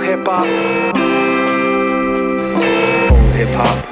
Hip hop. Old hip hop.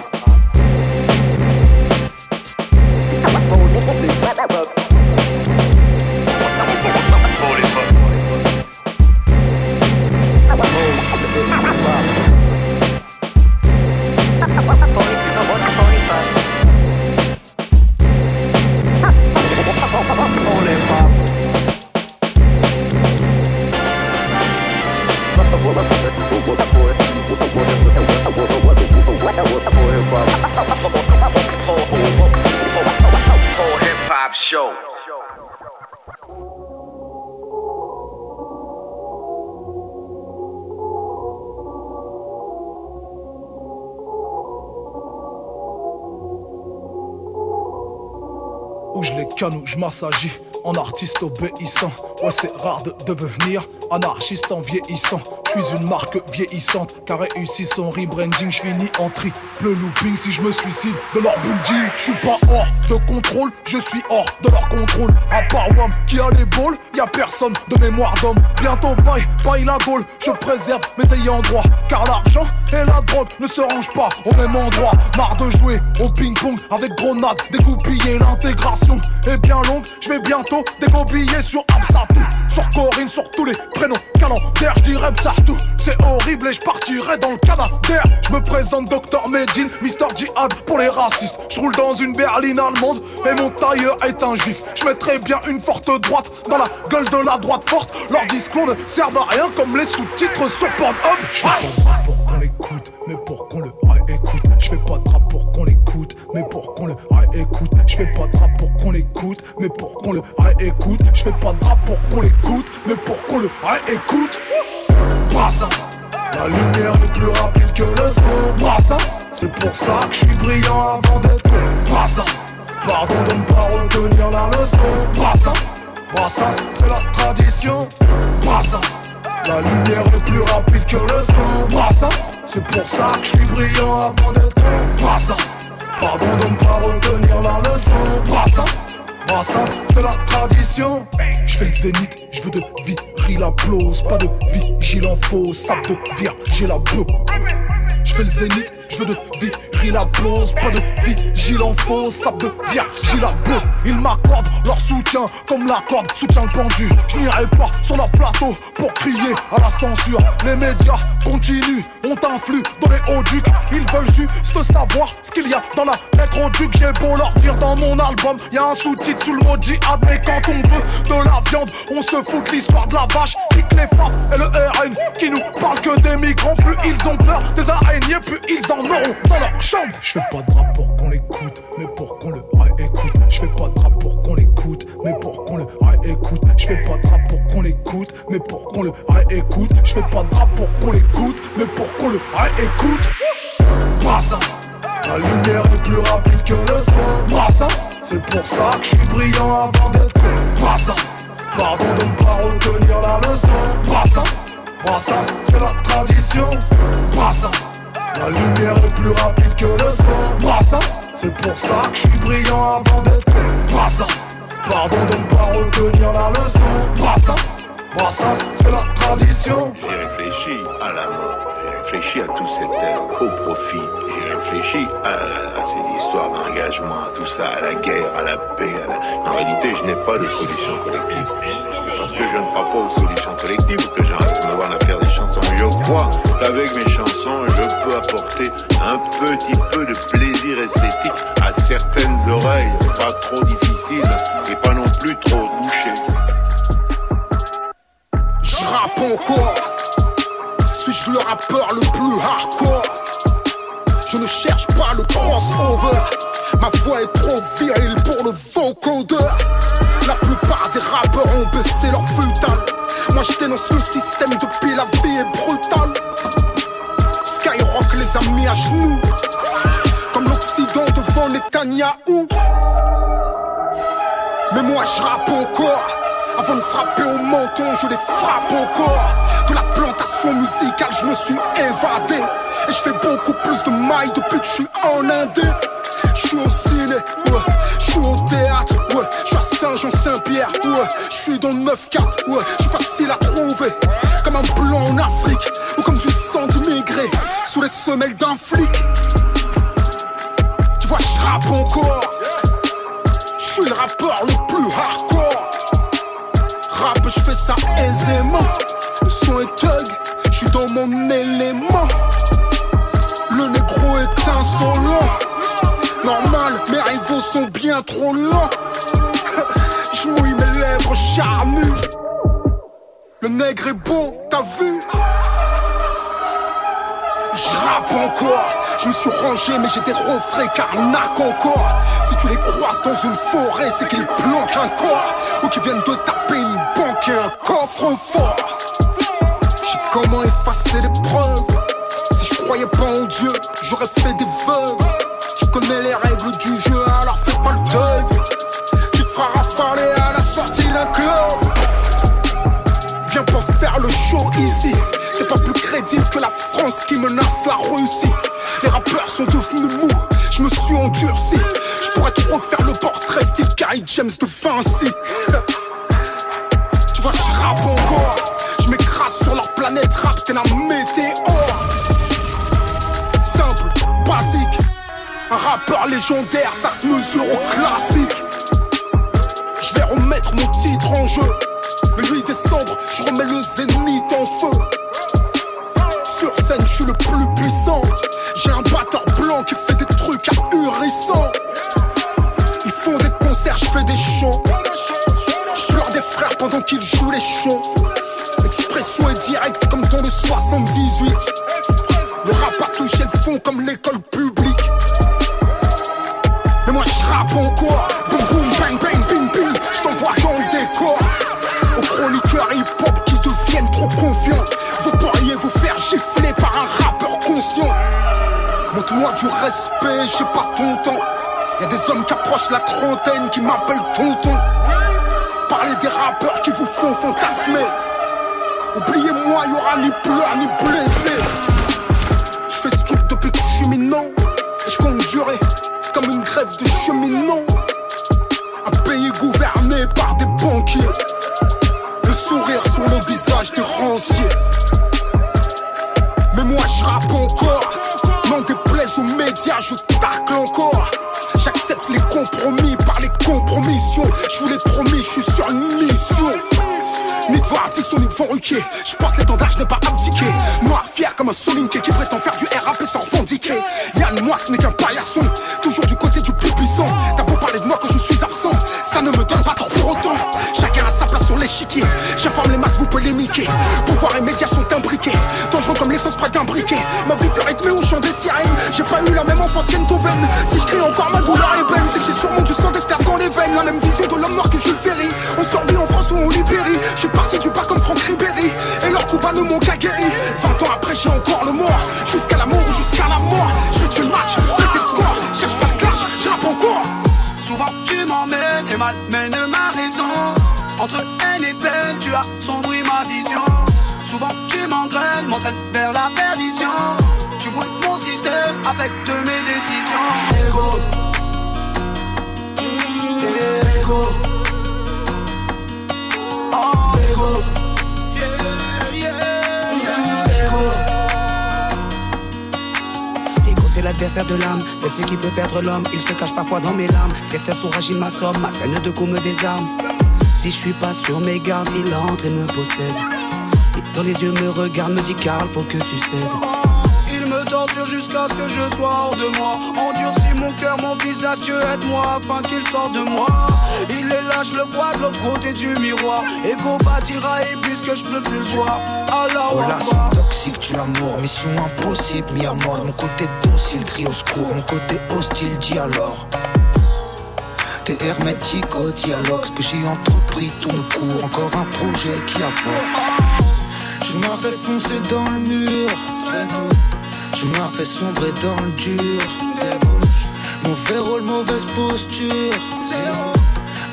nos massager. En artiste obéissant. Ouais, c'est rare de devenir anarchiste en vieillissant. Je suis une marque vieillissante car réussi son rebranding. Je finis en triple looping si je me suicide de leur building. Je suis pas hors de contrôle, je suis hors de leur contrôle. À part WAM qui a les balls, y a personne de mémoire d'homme. Bientôt paille, paille la gaule. Je préserve mes ayants droit car l'argent et la drogue ne se rangent pas au même endroit. Marre de jouer au ping-pong avec grenade dégoupiller l'intégration est bien longue. Je vais bientôt dégobiller sur Absatou, sur Corinne, sur tous les prénoms calendaires. Je dirais tout c'est horrible et je partirai dans le Canadair. Je me présente Dr Medine, Mr Jihad pour les racistes. Je roule dans une berline allemande et mon tailleur est un juif. Je mettrai bien une forte droite dans la gueule de la droite forte. Leurs discours ne servent à rien comme les sous-titres sur Pornhub. Je fais pas de rap pour qu'on l'écoute, mais pour qu'on le réécoute. Je fais pas de rap pour qu'on l'écoute, mais pour qu'on le réécoute. Je fais pas de rap pour qu'on l'écoute, mais pour qu'on le réécoute. Je fais pas de rap pour qu'on l'écoute, mais pour qu'on le réécoute. Brassens. La lumière est plus rapide que le son. Brassens. C'est pour ça que je suis brillant avant d'être Brassens. Pardon de ne pas retenir la leçon. Brassens. Brassens, c'est la tradition. Brassens. La lumière est plus rapide que le son. Brassens. C'est pour ça que je suis brillant avant d'être Brassens. Pardon de ne pas retenir la leçon. Brassens. Brassens, c'est la tradition. Je fais le zénith, je veux de vie, la plose. Pas de vigile en faux, sap de j'ai la bleu. Je fais le zénith, je veux de vie, la pose, pas de vigile en faux, sap de j'ai la bleu. Ils m'accordent leur soutien comme la corde soutient le pendu. Je n'irai pas sur leur plateau pour crier à la censure. Les médias continuent, ont influe dans les hauts ducs. Ils veulent juste savoir ce qu'il y a dans la lettre au duc. J'ai beau leur dire dans mon album, y a un sous-titre sous le mot djihad. Mais quand on veut de la viande, on se fout de l'histoire de la vache. Pique les farces et le RN qui nous parle que des migrants. Plus ils ont peur des araignées, plus ils en chambre. Je fais pas de rap pour qu'on l'écoute, mais pour qu'on le réécoute. Je fais pas de rap pour qu'on l'écoute, mais pour qu'on le réécoute. Je fais pas de rap pour qu'on l'écoute, mais pour qu'on le réécoute. Je fais pas de rap pour qu'on l'écoute, mais pour qu'on le réécoute. Brassens. La lumière est plus rapide que le son. Brassens. C'est pour ça que je suis brillant avant d'être Brassens. Pardon de ne pas retenir la leçon. Brassens. Brassens, c'est la tradition. Brassens. La lumière est plus rapide que le son. Brassens, c'est pour ça que je suis brillant avant d'être Brassens. Pardon de ne pas retenir la leçon. Brassens, Brassens, c'est la tradition. J'ai réfléchi à la mort, réfléchi à tout cet au profit, j'ai réfléchi à, ces histoires d'engagement, à tout ça, à la guerre, à la paix. En réalité, je n'ai pas de solution collective. Parce que je ne crois pas aux solutions collectives que j'arrête de me voir à faire des chansons. Je crois qu'avec mes chansons, je peux apporter un petit peu de plaisir esthétique à certaines oreilles, pas trop difficiles et pas non plus trop touchées. Je encore, suis-je le rappeur le plus hardcore Je ne cherche pas le crossover, ma voix est trop virile pour le vocodeur. La plupart des rappeurs ont baissé leur futal. Moi je dénonce le système depuis la vie est brutale. Skyrock les a mis à genoux. Comme l'Occident devant Netanyahou. Mais moi je rappe encore. Avant de frapper au menton, je les frappe au corps. De la plantation musicale, je me suis évadé. Et je fais beaucoup plus de mailles depuis que je suis en Inde. Je suis au ciné, je suis au théâtre, ouais. Je suis à Saint-Jean-Saint-Pierre, ouais. Je suis dans le 9-4, ouais. Je suis facile à trouver, comme un blanc en Afrique, ou comme du sang d'immigré, sous les semelles d'un flic. Tu vois, je rappe encore. Je suis le rappeur le ça aisément. Le son est thug, je suis dans mon élément. Le négro est insolent. Normal, mes rivaux sont bien trop lents. Je mouille mes lèvres charnues. Le nègre est beau, t'as vu? Je rappe encore, je me suis rangé mais j'étais refrais carnac encore Si tu les croises dans une forêt c'est qu'ils planquent un corps Ou qu'ils viennent de taper une banque et un coffre fort J'ai comment effacer les preuves Si je croyais pas en Dieu j'aurais fait des veuves Tu connais les règles du jeu alors fais pas le deuil Tu te feras rafaler à la sortie d'un club Viens pas faire le show ici Crédible que la France qui menace la Russie. Les rappeurs sont devenus mous, je me suis endurci. Je pourrais trop faire le portrait style Carrie James de Vinci. tu vois, je rappe encore. Je m'écrase sur leur planète, rap, t'es la météore. Simple, basique. Un rappeur légendaire, ça se mesure au classique. Je vais remettre mon titre en jeu. Le 8 décembre, je remets le zénith en feu. Je suis le plus puissant. J'ai un batteur blanc qui fait des trucs ahurissants. Ils font des concerts, je fais des shows. Je pleure des frères pendant qu'ils jouent les shows. L'expression est directe comme dans le 78. Le rap a touché le fond comme l'école publique. Mais moi je rappe encore. Gifler par un rappeur conscient. Montre-moi du respect, j'ai pas ton temps. Y'a des hommes qui approchent la trentaine qui m'appellent tonton. Parlez des rappeurs qui vous font fantasmer. Oubliez-moi, y'aura ni pleurs ni blessés. Je fais ce truc depuis que je suis minant. Et je compte durer comme une grève de cheminot. Un pays gouverné par des banquiers. Médias, je tacle encore. J'accepte les compromis par les compromissions. Je vous l'ai promis, je suis sur une mission. Ni devant Ardisson, ni devant Ruquier. Je porte l'étendard, je n'ai pas abdiqué. Noir, fier comme un Solinké qui prétend faire du RAP sans revendiquer. Yann, moi, ce n'est qu'un paillasson. Toujours du côté du plus puissant. T'as beau parler de moi quand je suis absent. Ça ne me donne pas tort pour autant. Chacun a sa place sur l'échiquier. J'informe les masses, vous polémiquer. Pouvoir et médias sont imbriqués. Dangereux comme l'essence près d'un briquet. Pas eu la même enfance qu'Entoven. Si je crie encore ma douleur est vaine, c'est que j'ai sûrement du sang d'esclave dans les veines. La même vision de l'âme, c'est ce qui peut perdre l'homme. Il se cache parfois dans mes larmes. Tristesse ou ragine ma somme, ma scène de coups me désarme. Si je suis pas sur mes gardes, il entre et me possède. Et dans les yeux me regarde, me dit Carl, faut que tu cèdes. Il me torture jusqu'à ce que je sois hors de moi Endurcis mon cœur, mon visage, Dieu aide-moi afin qu'il sorte de moi Il est là, je le vois de l'autre côté du miroir Ego bâtira et puisque je peux plus le voir Allah au Relation toxique, tu amour, mission impossible, mis à mort. Mon côté docile, crie au secours, mon côté hostile, dis alors. T'es hermétique au dialogue, ce que j'ai entrepris tourne court, encore un projet qui avance. Je m'en fais foncer dans le mur, je m'en fais sombrer dans le dur. Mauvais rôle, mauvaise posture,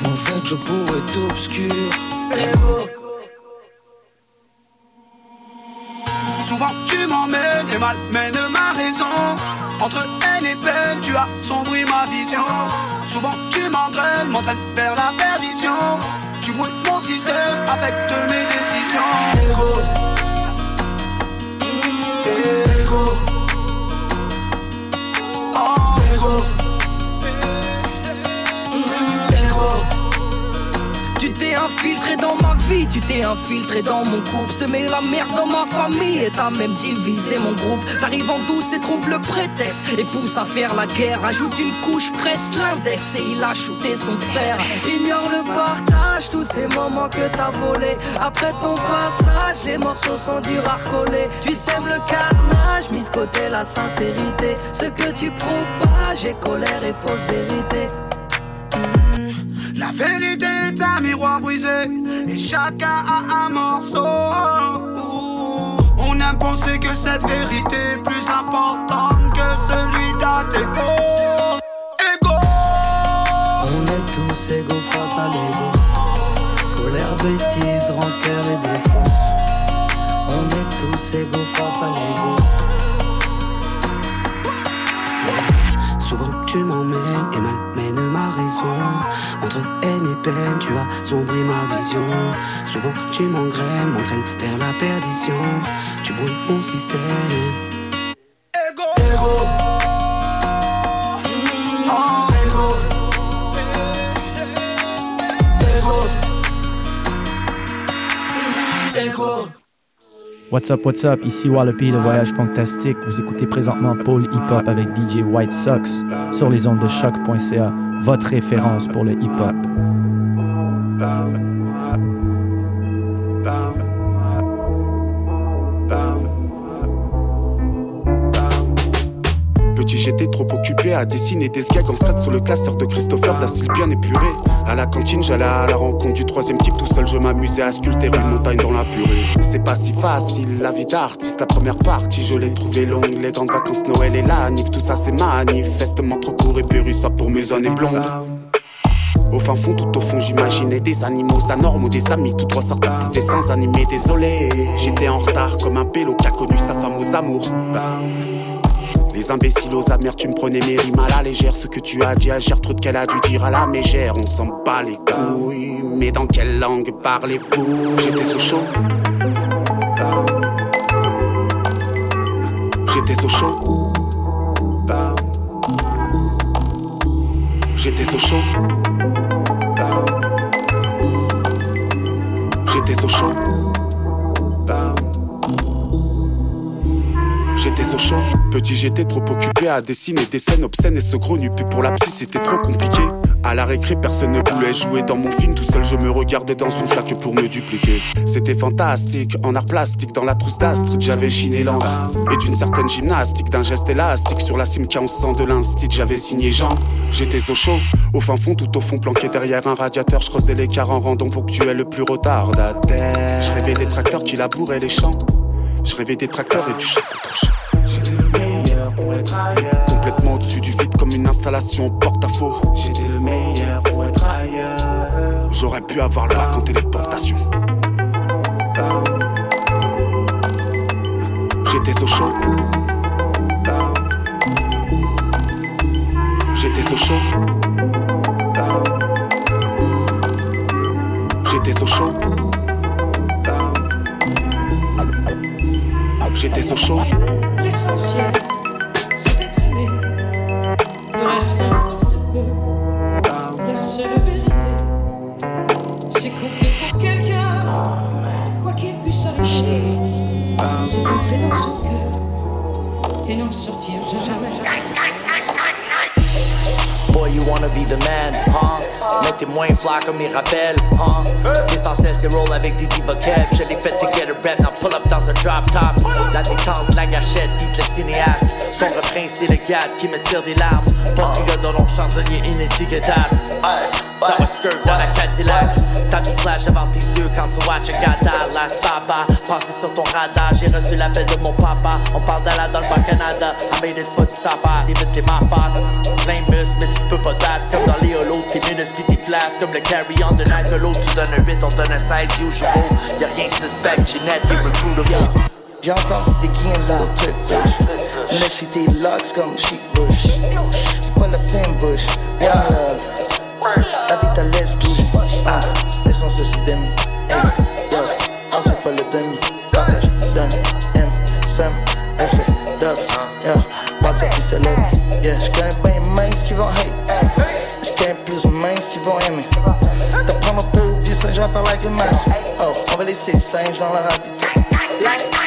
mauvais job pour être obscur. Infiltré dans mon couple. Semé la merde dans ma famille et t'as même divisé mon groupe. T'arrives en douce et trouve le prétexte et pousse à faire la guerre. Ajoute une couche, presse l'index et il a shooté son frère. Ignore le partage, tous ces moments que t'as volés. Après ton passage, les morceaux sont durs à recoller. Tu sèmes le carnage, mis de côté la sincérité. Ce que tu propages est colère et fausse vérité. La vérité est un miroir brisé et chacun a un morceau. On aime penser que cette vérité est plus importante que celui d'un égo. Ego. On est tous égaux face à l'ego. Colère, bêtise, rancœur et défaut. On est tous égaux face à l'ego. Tu m'emmènes et malmènes ma raison. Entre haine et peine, tu as sombri ma vision. Souvent tu m'engraines, m'entraînes vers la perdition. Tu brûles mon système. What's up, what's up? Ici Wallopy, le voyage fantastique. Vous écoutez présentement Paul Hip Hop avec DJ White Sox sur les ondes de choc.ca, votre référence pour le hip hop. J'étais trop occupé à dessiner des gags en scratch sur le classeur de Christopher style bien épuré. À la cantine, j'allais à la rencontre du troisième type. Tout seul, je m'amusais à sculpter une montagne dans la purée. C'est pas si facile, la vie d'artiste. La première partie, je l'ai trouvée longue. Les grandes vacances, Noël et la nif, tout ça c'est manifestement trop court et péri, ça pour mes années blondes. Au fin fond, tout au fond, j'imaginais des animaux anormaux, des amis, tout droit sortis des dessins animés. Désolé, j'étais en retard comme un pélo qui a connu sa femme aux amours. Les imbéciles aux amertumes prenaient mes rimes à la légère. Ce que tu as dit à Gertrude qu'elle a dû dire à la mégère. On s'en bat les couilles, mais dans quelle langue parlez-vous? J'étais au chaud. J'étais au chaud. J'étais au chaud. J'étais au chaud. J'étais au chaud. Petit, j'étais trop occupé à dessiner des scènes obscènes et ce gros nu pour la psy, c'était trop compliqué. À la récré, personne ne voulait jouer dans mon film. Tout seul, je me regardais dans son flaque pour me dupliquer. C'était fantastique, en art plastique, dans la trousse d'astre, j'avais chiné l'encre. Et d'une certaine gymnastique, d'un geste élastique, sur la cime qui on sent de l'instit, j'avais signé Jean. J'étais au chaud, au fin fond, tout au fond, planqué derrière un radiateur. Je creusais l'écart en rendant ponctuel le plus retardataire. Je rêvais des tracteurs qui labouraient les champs. Je rêvais des tracteurs et du chat. J'étais le meilleur pour être ailleurs. Complètement au-dessus du vide comme une installation porte-à-faux. J'étais le meilleur pour être ailleurs. J'aurais pu avoir le bac en téléportation. J'étais au chaud. J'étais au chaud. J'étais au chaud. J'étais au chaud. L'essentiel, c'est d'être aimé. Le reste importe peu. La seule vérité, c'est qu'on pour quelqu'un, quoi qu'il puisse arriver, c'est entrer dans son cœur et n'en sortir jamais. You wanna be the man, huh? Mais t'es moins fly comme Mirabelle, huh? L'essentiel c'est roll avec des diva. Je l'ai fait together rap, now pull up dans un drop top. La détente, la gâchette, vite cinéaste. Son refrain c'est le gars qui me tire des larmes. Parce qu'il y a dans mon chansonnier inétiquetable. Ça va skirt dans la Cadillac. T'as mis flash devant tes yeux quand tu watch un gars Dallas, papa. Passé sur ton radar, j'ai reçu l'appel de mon papa. On parle d'Ala dans le bas Canada. I made it, pas du safari, David, t'es ma faute. Plein bus, mais tu peux pas date. Comme dans les holos, t'es minus pis t'es flasques. Comme le carry-on de l'alcoolo. Tu donnes un 8, on donne un 16 usual. Y'a rien de suspect, j'ai net et recruitable. J'ai entendu des games dans le truc. Mais chez tes locks comme chic bush. C'est pas le film bush. Love. La vie te laisse bouger. Ah, l'essentiel c'est demi. Hey, yo, on sait pas le demi. Partage, donne, aime, somme, respect, dove. Yo, bâtir puis c'est love. Yeah, j'connais bien mince qui vont hate. J'connais plus mince qui vont aimer. T'apprends ma pauvre vie, ça j'en faire like. Oh, on va laisser le singe dans la. L'important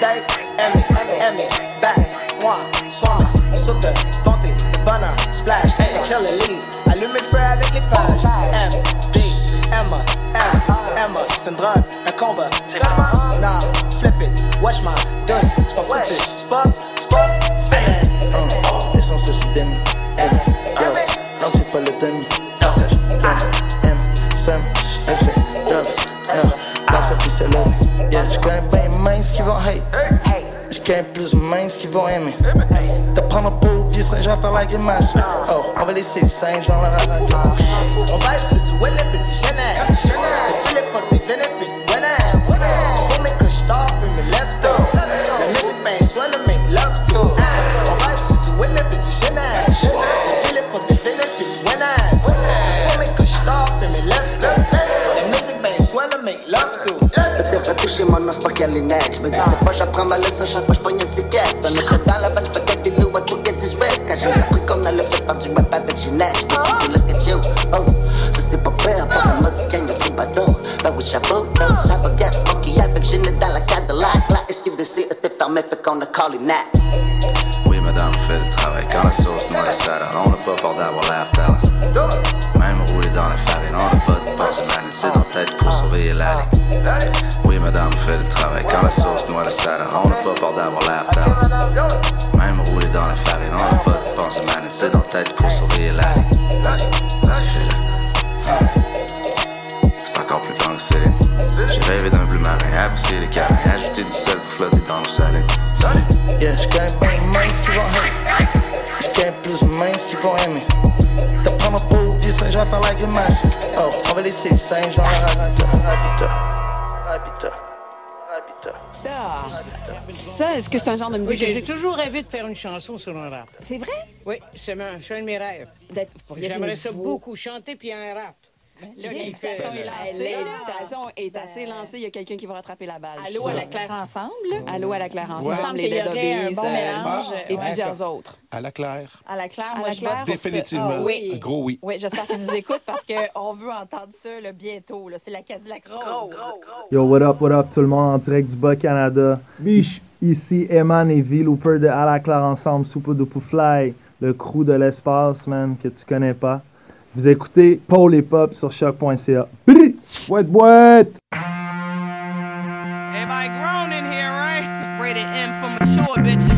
d'être aimé, aimé, back, moi, soin, super, tenter, banane, splash, écrire le livre, allumer le feu avec les pages. M, D, Emma, M, Emma, c'est une drogue, un combat, nah, flip it, watch my douce, c'est pas foutu, c'est mães que vão hate. Os campos, mães que vão M. Tá pau no povo e Saint-Jean. Oh, on va laisser Saint-Jean le. On va être sur les petits Peut-être toucher mon os pas qu'elle est neige. Je me dis, c'est pas, j'apprends ma leçon, chaque fois j'pogne une ticket. On était dans la batch, paquet des loups à tout get 18. Quand j'ai appris qu'on allait faire du rap avec. Je me dit, look at you, oh, ça c'est pas pire. Pour un mode gang de troubadour. Ben oui, j'avoue, non, j'avoue, smoky avec Ginette dans la Cadillac. Là, est-ce qu'il décide, était fermé, fait qu'on a callé Nat. Madame, fait le travail quand la sauce noire est sale. On n'a pas peur d'avoir l'air talent. Même roulé dans la farine, on n'a pas de personnalité. C'est dans tête pour surveiller l'allée. Oui, madame, fait le travail quand la sauce noire est sale. On n'a pas peur d'avoir l'air talent. Même roulé dans la farine, on n'a pas de personnalité. C'est dans tête pour surveiller l'allée. C'est encore plus grand que Céline. J'ai rêvé d'un bleu marin, aboussé les canins, ajouter du sel pour flotter dans l'eau salée. Yeah, j'gagne bien mince qui vont hate. J'gagne plus mince qui vont aimer. T'apprends ma pauvre vieux singe à faire la grimace. Oh, on va laisser le singe dans la habitat. Habitat. Habitat. Ça, est-ce que c'est un genre de Oui, musique j'ai que j'ai toujours rêvé de faire une chanson sur un rap. C'est vrai? Oui, c'est un, de mes rêves. J'aimerais ça beaucoup, chanter puis un rap. Là, L'invitation est lancée. L'invitation est assez lancée. Il y a quelqu'un qui va rattraper la balle. Allô à la Claire Ensemble? Allô à la Claire Ensemble. semble les Dead aurait un Obies, bon euh, mélange. Et Ouais. plusieurs autres. À la claire. À la Claire, moi je vote. Définitivement. Ah oui. Gros oui. Oui, j'espère qu'ils nous écoutent parce qu'on veut entendre ça bientôt. C'est la Cadillac Rose. Yo, what up, what up, tout le monde? En direct du Bas-Canada. Biche, ici Eman et V Looper de À la Claire Ensemble, Soupe de Fly, le crew de l'espace, man, que tu connais pas. Vous écoutez Paul et Pop sur choc.ca. Boîte, boîte! Everybody grown in here, right? Rated M for mature bitches.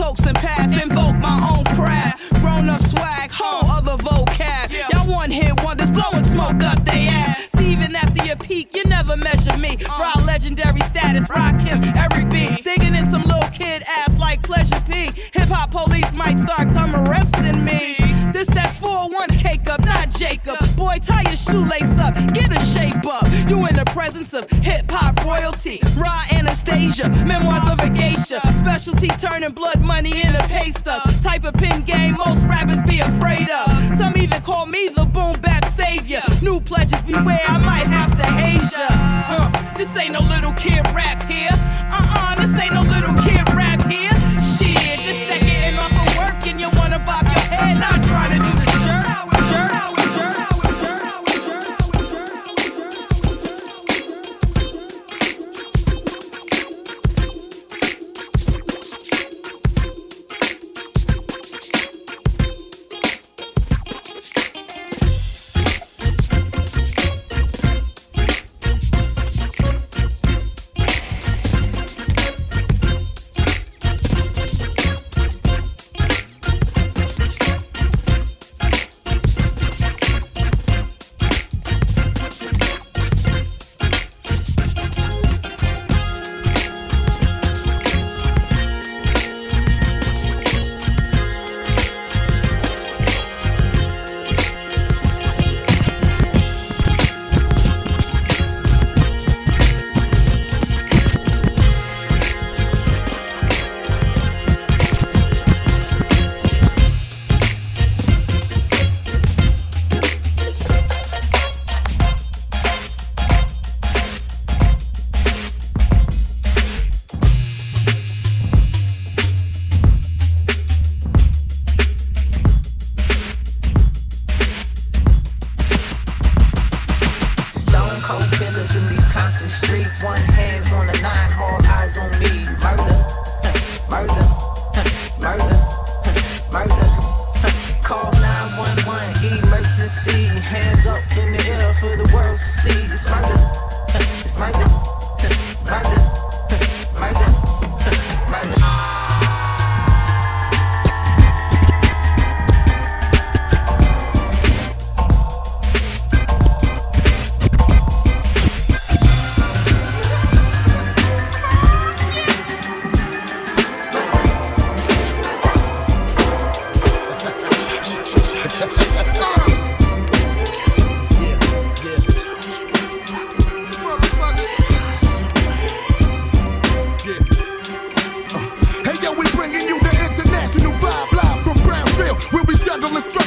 Tokes and pass, invoke my own craft. Grown up swag, whole other vocab. Y'all one hit wonders, blowing smoke up they ass. See, even after your peak, you never measure me. Uh. Raw legendary status, rock him, every beat. Digging in some little kid ass like Pleasure P. Hip hop police might start come arresting me. This that 401 cake up, not Jacob. Boy, tie your shoelace up, get a shape up. You in the presence of hip hop royalty. Raw Anastasia, memoirs of a geisha. Specialty turning blood money into pay stuff. Type of pin game most rappers be afraid of. Some even call me the boom bap savior. New pledges beware, I might have to haze ya. Huh, this ain't no little kid rap here. Uh uh, this ain't no little kid rap here.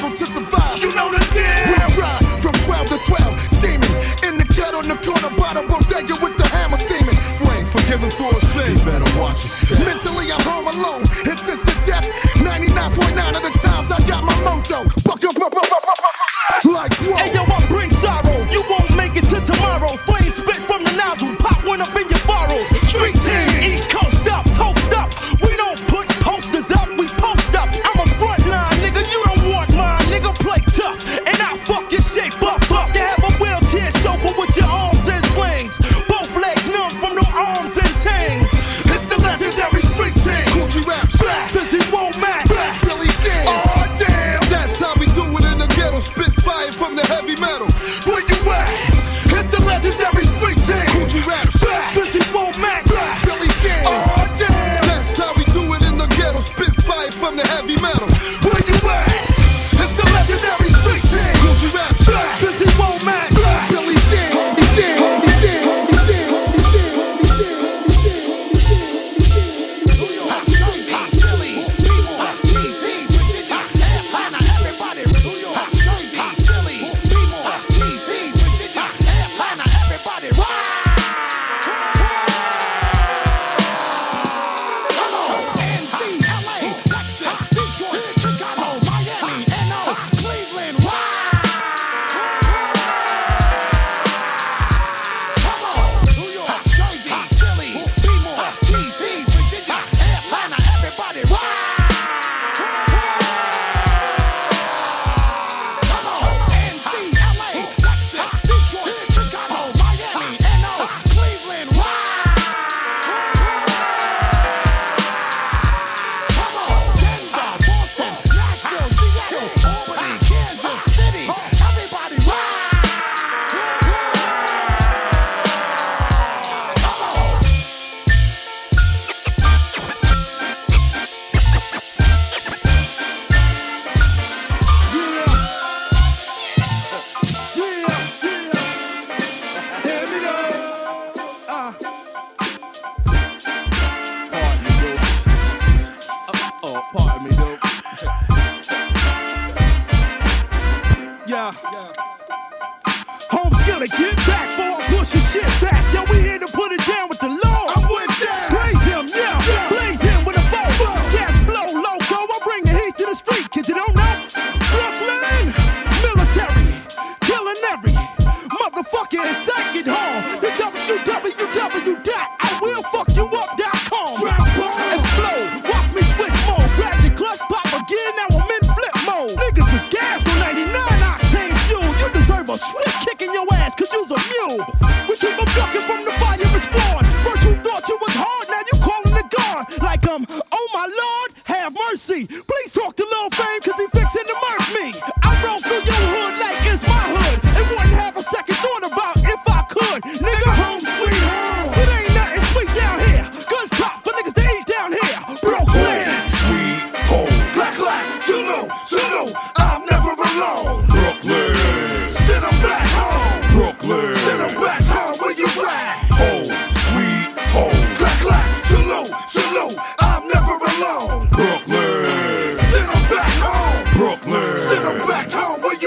struggle to survive. You know the deal. We ride from 12 to 12, steaming in the kettle in the corner by the bodega with the hammer steaming. Flame forgiven for a sin. You better watch your step. Mentally, I'm home alone, It's since the death, 99.9 of the times I got my mojo. Buck up, up, up, up.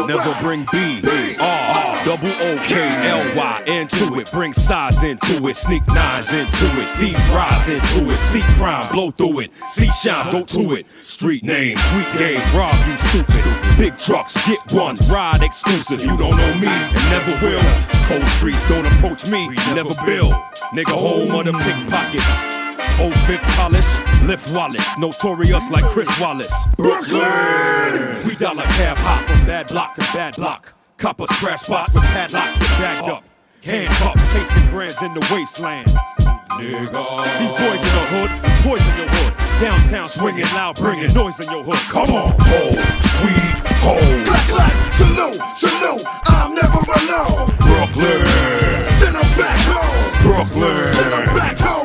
Never bring B R double O K L Y into it. Bring size into it. Sneak nines into it. Thieves rise into it. Seek crime, blow through it. See shines, go to it. Street name, tweet game, rob you stupid. Big trucks, get ones, ride exclusive. You don't know me and never will. Cold streets, don't approach me, never bill Nigga, home of the pickpockets. Full fifth polish, lift Wallace, notorious like Chris Wallace. Brooklyn! We dollar cab hop from bad block to bad block. Coppers crash spots with padlocks get back up. Handcuffed, chasing brands in the wastelands. Nigga. These boys in the hood, boys in your hood. Downtown swinging loud, bringing noise in your hood. Come on, hold, sweet, hold. Clack, clack, salute, salute. I'm never alone. Brooklyn, send them back home. Brooklyn, send them back home.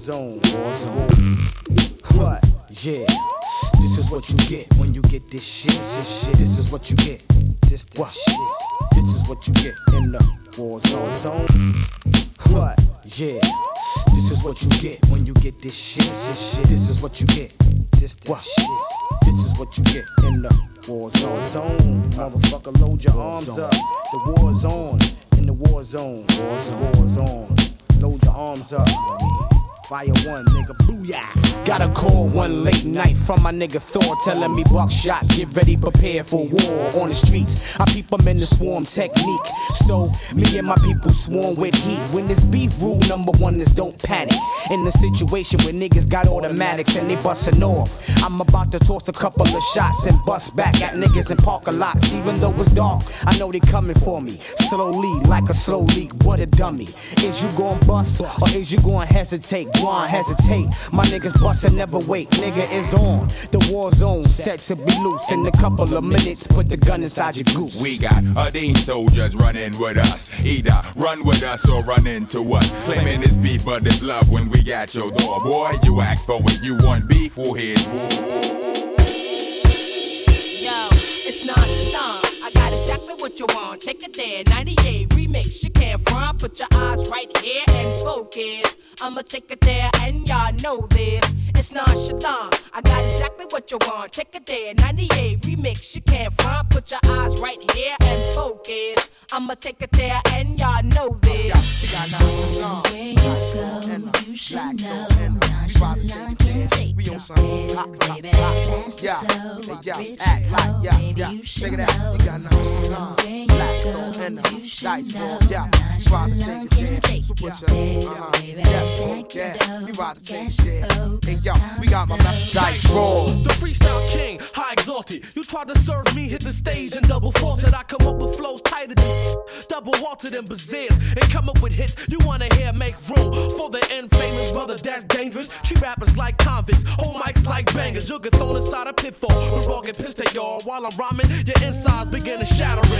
zone, war zone. But, yeah, this is what you get when you get this shit. This, shit. this is what you get. This, this what? shit. This is what you get in the war zone. zone. But, yeah, this is what you get when you get this shit. This, shit. this is what you get. This, this what? shit. This is what you get in the war zone. zone. Motherfucker, load your war arms zone. up. The war's on. In the war zone. War zone. Load your arms up. Fire one, nigga, booyah. Got a call one late night from my nigga Thor telling me buckshot, get ready, prepare for war on the streets. I peep 'em in the swarm technique. So, me and my people swarm with heat. When this beef, rule number one is don't panic. In the situation where niggas got automatics and they bustin' off, I'm about to toss a couple of shots and bust back at niggas in parking lots. Even though it's dark, I know they coming for me. Slowly, like a slow leak, what a dummy. Is you gon' bust or is you gon' hesitate? On, hesitate. My niggas bustin' never wait. Nigga is on. The war zone set to be loose in a couple of minutes. Put the gun inside your goose. We got a Dean soldiers running with us. Either run with us or run into us. Claiming it's beef, but it's love when we at your door. Boy, you ask for it, you want beef, well, here's war. What you want. Take it there. 98 remix. You can't front. Put your eyes right here and focus. I'ma take it there and y'all know this. It's nonchalant. I got exactly what you want. Take it there. 98 remix. You can't front. Put your eyes right here and focus. I'ma take it there and y'all know this. Where you go, you should know. Nonchalant can take your head, baby. Fast or slow, rich or poor, baby, you should know. Where you go, you should know. Nonchalant can take your head, baby. Stack your dough, cash flow. Hey yo, we got my dice roll. The freestyle king, high exalted. You tried to serve me, hit the stage and double faulted. I come up with flows tighter than double halted and bazaars and come up with hits. You wanna hear make room for the infamous brother that's dangerous. Treat rappers like convicts, hold mics like bangers. You'll get thrown inside a pitfall. The raw get pissed at y'all while I'm rhyming. Your insides begin to shattering.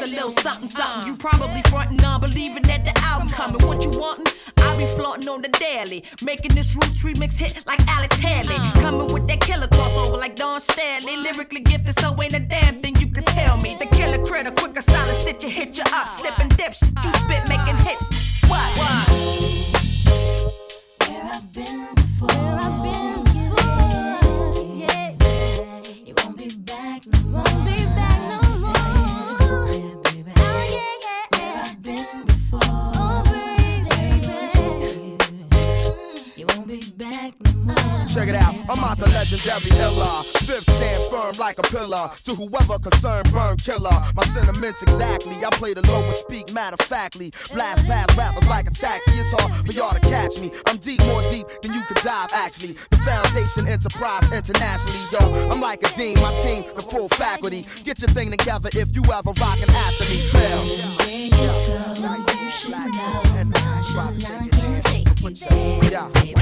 Let me tell this a little something, something. You probably frontin' on believing that the album coming. What you wantin'? I be flaunting on the daily, making this roots remix hit like Alex Haley. Coming with that killer crossover like Don Stanley. Lyrically gifted, so ain't a damn thing you could tell me. The killer critter, quicker style and stitch you, hit you up, slipping dips, you spit making hits. What? What? Where I've been before. Where I've been Check it out, I'm out the legendary illa. Fifth stand firm like a pillar. To whoever concerned, burn killer. My sentiments exactly. I play the low and speak matter of factly. Blast past rappers like a taxi. It's hard for y'all to catch me. I'm deep, more deep than you could dive actually. The foundation enterprise internationally, yo. I'm like a dean, my team, the full faculty. Get your thing together if you ever rockin' after me. Fail. Where you go, you should know. Nonchalant can take your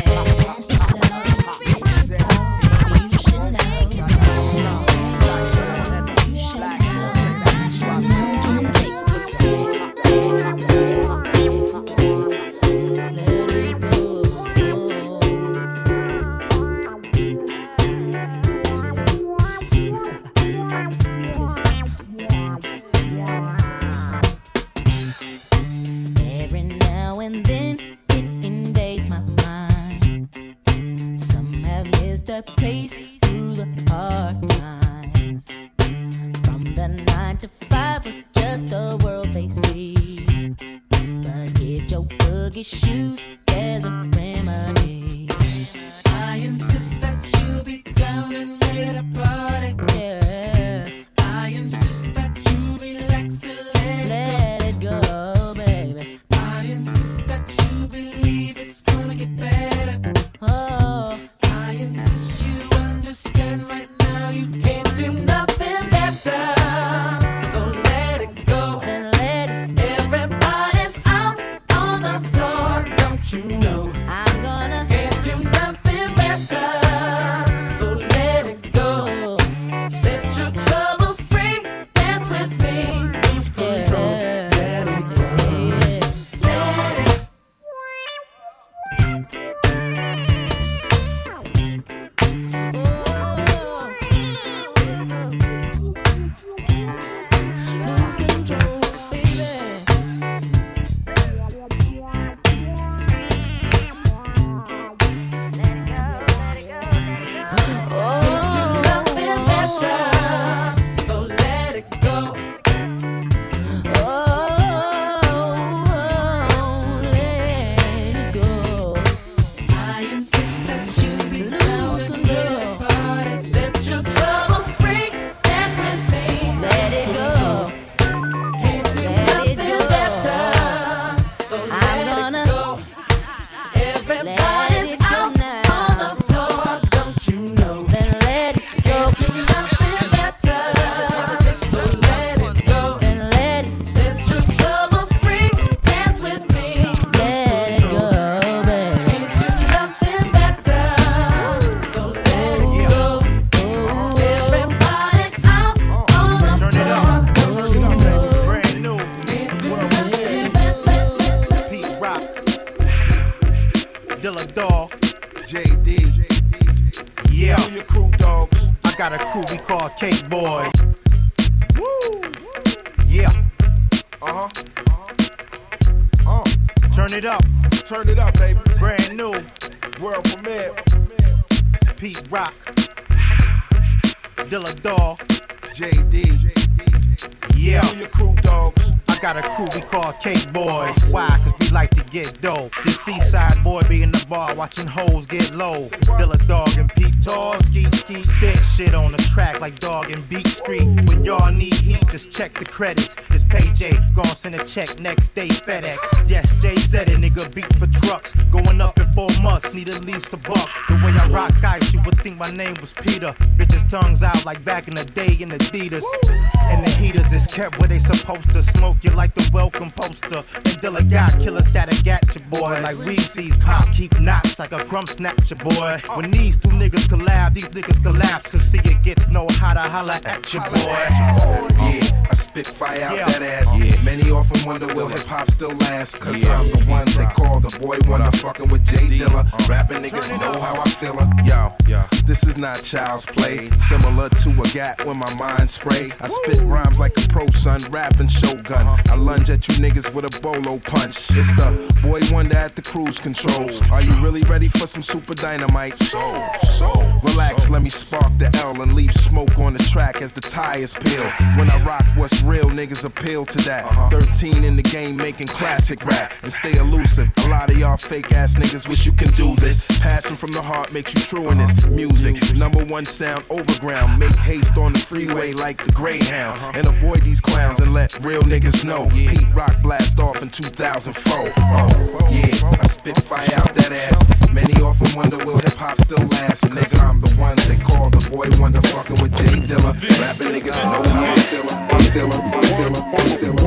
missed a through the hard times. From the nine to five, or just the world they see. But get your boogie shoes, there's a remedy. I insist that you be down and late at a party. Yeah. I insist that you relax and let, it go, baby. I insist that you believe it's gonna get better. Oh, I insist you understand right now you can't do nothing better. Check next day FedEx. Yes, Jay said it, nigga beats for trucks. Going up in four months, need at least a buck. The way I rock ice, you would think my name was Peter. Bitches tongues out like back in the day in Adidas. And the heaters is kept where they supposed to smoke you like the welcome poster. And Dilla got killers that'll got your boy. Like Reese's pop, keep knots like a crumb snatcher boy. When these two niggas collab, these niggas collapse and see it gets no hotter, holla at your boy. Yeah, I spit fire out that ass. Yeah, many often wonder will hip hop still last. Cause I'm the one they call the boy wonder. Fucking with Jay Dilla. Rapping niggas know how I feel. Yo, yo, this is not child's play. Similar to a gap when my mind spray. I spit rhymes like a pro son, rapping shogun. Uh-huh. I lunge at you niggas with a bolo punch. It's the boy wonder at the cruise controls. Are you really ready for some super dynamite? So, so, relax, let me spark the L and leave smoke on the track as the tires peel. When I rock what's real, niggas appeal to that. Uh-huh. 13 in the game making classic rap and stay elusive. A lot of y'all fake ass niggas wish you can do this. Passing from the heart makes you true in this uh-huh. music. Number one sound overground. Make haste on the freeway like the Greyhound. Uh-huh. And avoid these clowns and let real niggas know. Pete Rock blast off in 2004. Oh, yeah, I spit fire out that ass. Many often wonder will hip hop still last. Nigga, I'm the one they call the boy wonder fucking with Jay Dilla. Rapping niggas know how I feel it. I feel it. I feel it. I feel it.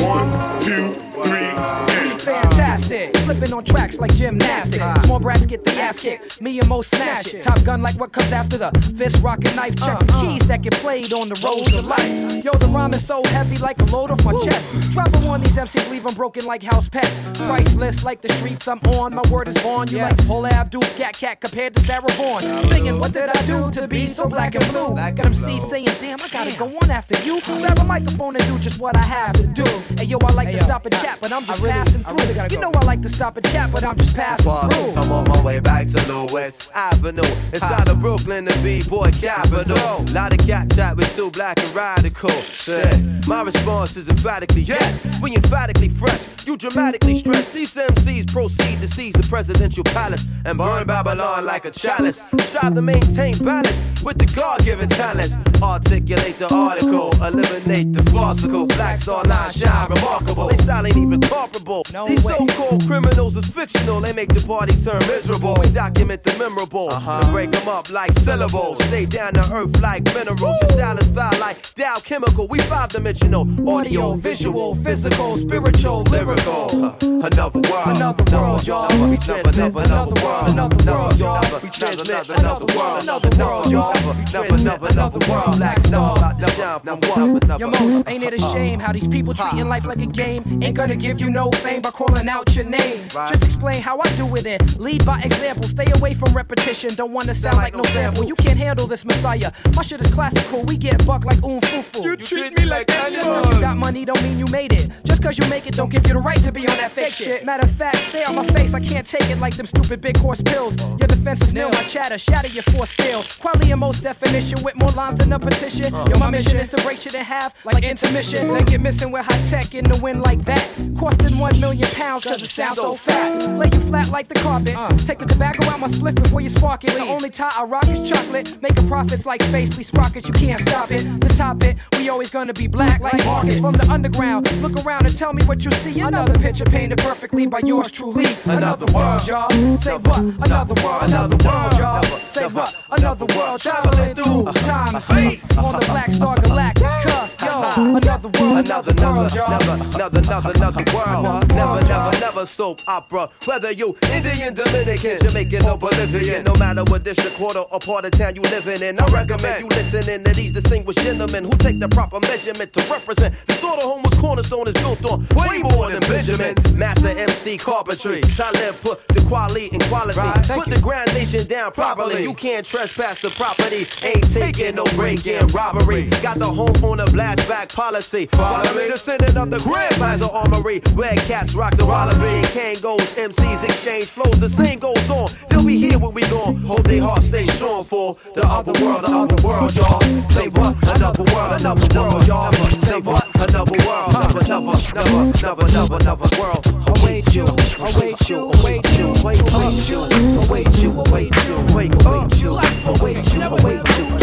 One, two, three, Fantastic, flipping on tracks like gymnastics. Small brats get the ass kicked, me and Mo smash it. Top gun like what comes after the fist, rock and knife. Check the keys that get played on the roads of life. Yo, the rhyme is so heavy like a load off my chest. Drop 'em on these MCs, leave 'em broken like house pets. Priceless like the streets I'm on, my word is born. You like Paula Abdul, Scat Cat compared to Sarah Vaughan. Singing, what did I do to be so black and blue? Got 'em see saying, damn, I gotta go on after you. Grab a microphone and do just what I have to do. Hey yo, I like to stop and chat, but I'm just passing through. You know I like to stop and chat, but I'm just passing through. I'm on my way back to Lewis Avenue, inside of Brooklyn, the B-boy capital. Lot of cat chat with two black and radical. Yeah. My response is emphatically yes. We emphatically fresh, you dramatically stress. These MCs proceed to seize the presidential palace and burn Babylon like a chalice. Strive to maintain balance with the God-given talents. Articulate the article, eliminate the farcical. Black star line shine remarkable. They style ain't even comparable. These so-called criminals is fictional. They make the party turn miserable. We document the memorable and break them up like syllables. Stay down to earth like minerals. Your style is foul like Dow Chemical. We five-dimensional, audio, visual, physical, spiritual, lyrical. Another world, another world, y'all. We transmit another world, another world, y'all. We transmit another world, another world, y'all. We transmit another world. Black star, the shine from one. Yo, Mos, ain't it a shame how these people treating life like a game? Ain't gonna give you no fame by calling out your name. Just explain how I do with it and lead by example. Stay away from repetition, don't wanna sound like no sample. You can't handle this messiah. My shit is classical, we get buck like oom fufu. You treat me like Just cause you got money don't mean you made it. Just cause you make it don't give you the right to be on that fake shit. Matter of fact, stay on my face, I can't take it like them stupid big horse pills. Your defense is nil, my chatter, shatter your force field. Quality in most definition with more lines than petition. Yo, my mission is to break shit in half like intermission. Then get missing with high tech in the wind like that. Costing one million pounds cause it sounds so fat. Lay you flat like the carpet. Uh. Take the tobacco out my split before you spark it. The only tie I rock is chocolate. Making profits like Spacely Sprockets, you can't stop it. To top it, we always gonna be black like Marcus from the underground. Look around and tell me what you see. Another picture painted perfectly by yours truly. Another world, y'all. Say what? Another world, another world, y'all. Say what? Another world, traveling through uh-huh. time and space on the Black Star Galactica. Another world, Another, another, another, another, another, another world. Never, never, never soap opera. Whether you Indian, Dominican, Jamaican, or Bolivian, no matter what district, quarter, or part of town you living in, I recommend you listening to these distinguished gentlemen who take the proper measurement to represent the sort of home whose cornerstone is built on way more than Benjamin. Master MC carpentry, Talib put the quality in quality. Put the grand nation down properly. You can't trespass the property. Ain't taking no break-in robbery. Got the home on blast back policy. Follow me. Descendant of the Grand Plaza Armory, where cats rock the wallaby. Kangos, MCs exchange flows. The same goes on. They'll be here when we gone. Hope they hearts stay strong for the other world, the other world, y'all. Say what? Another world, another world, y'all. Say what? Another world, never, never, never, never, another world. Await you, await you, await you, await you, await you, await you, await you, await you, await you, await you.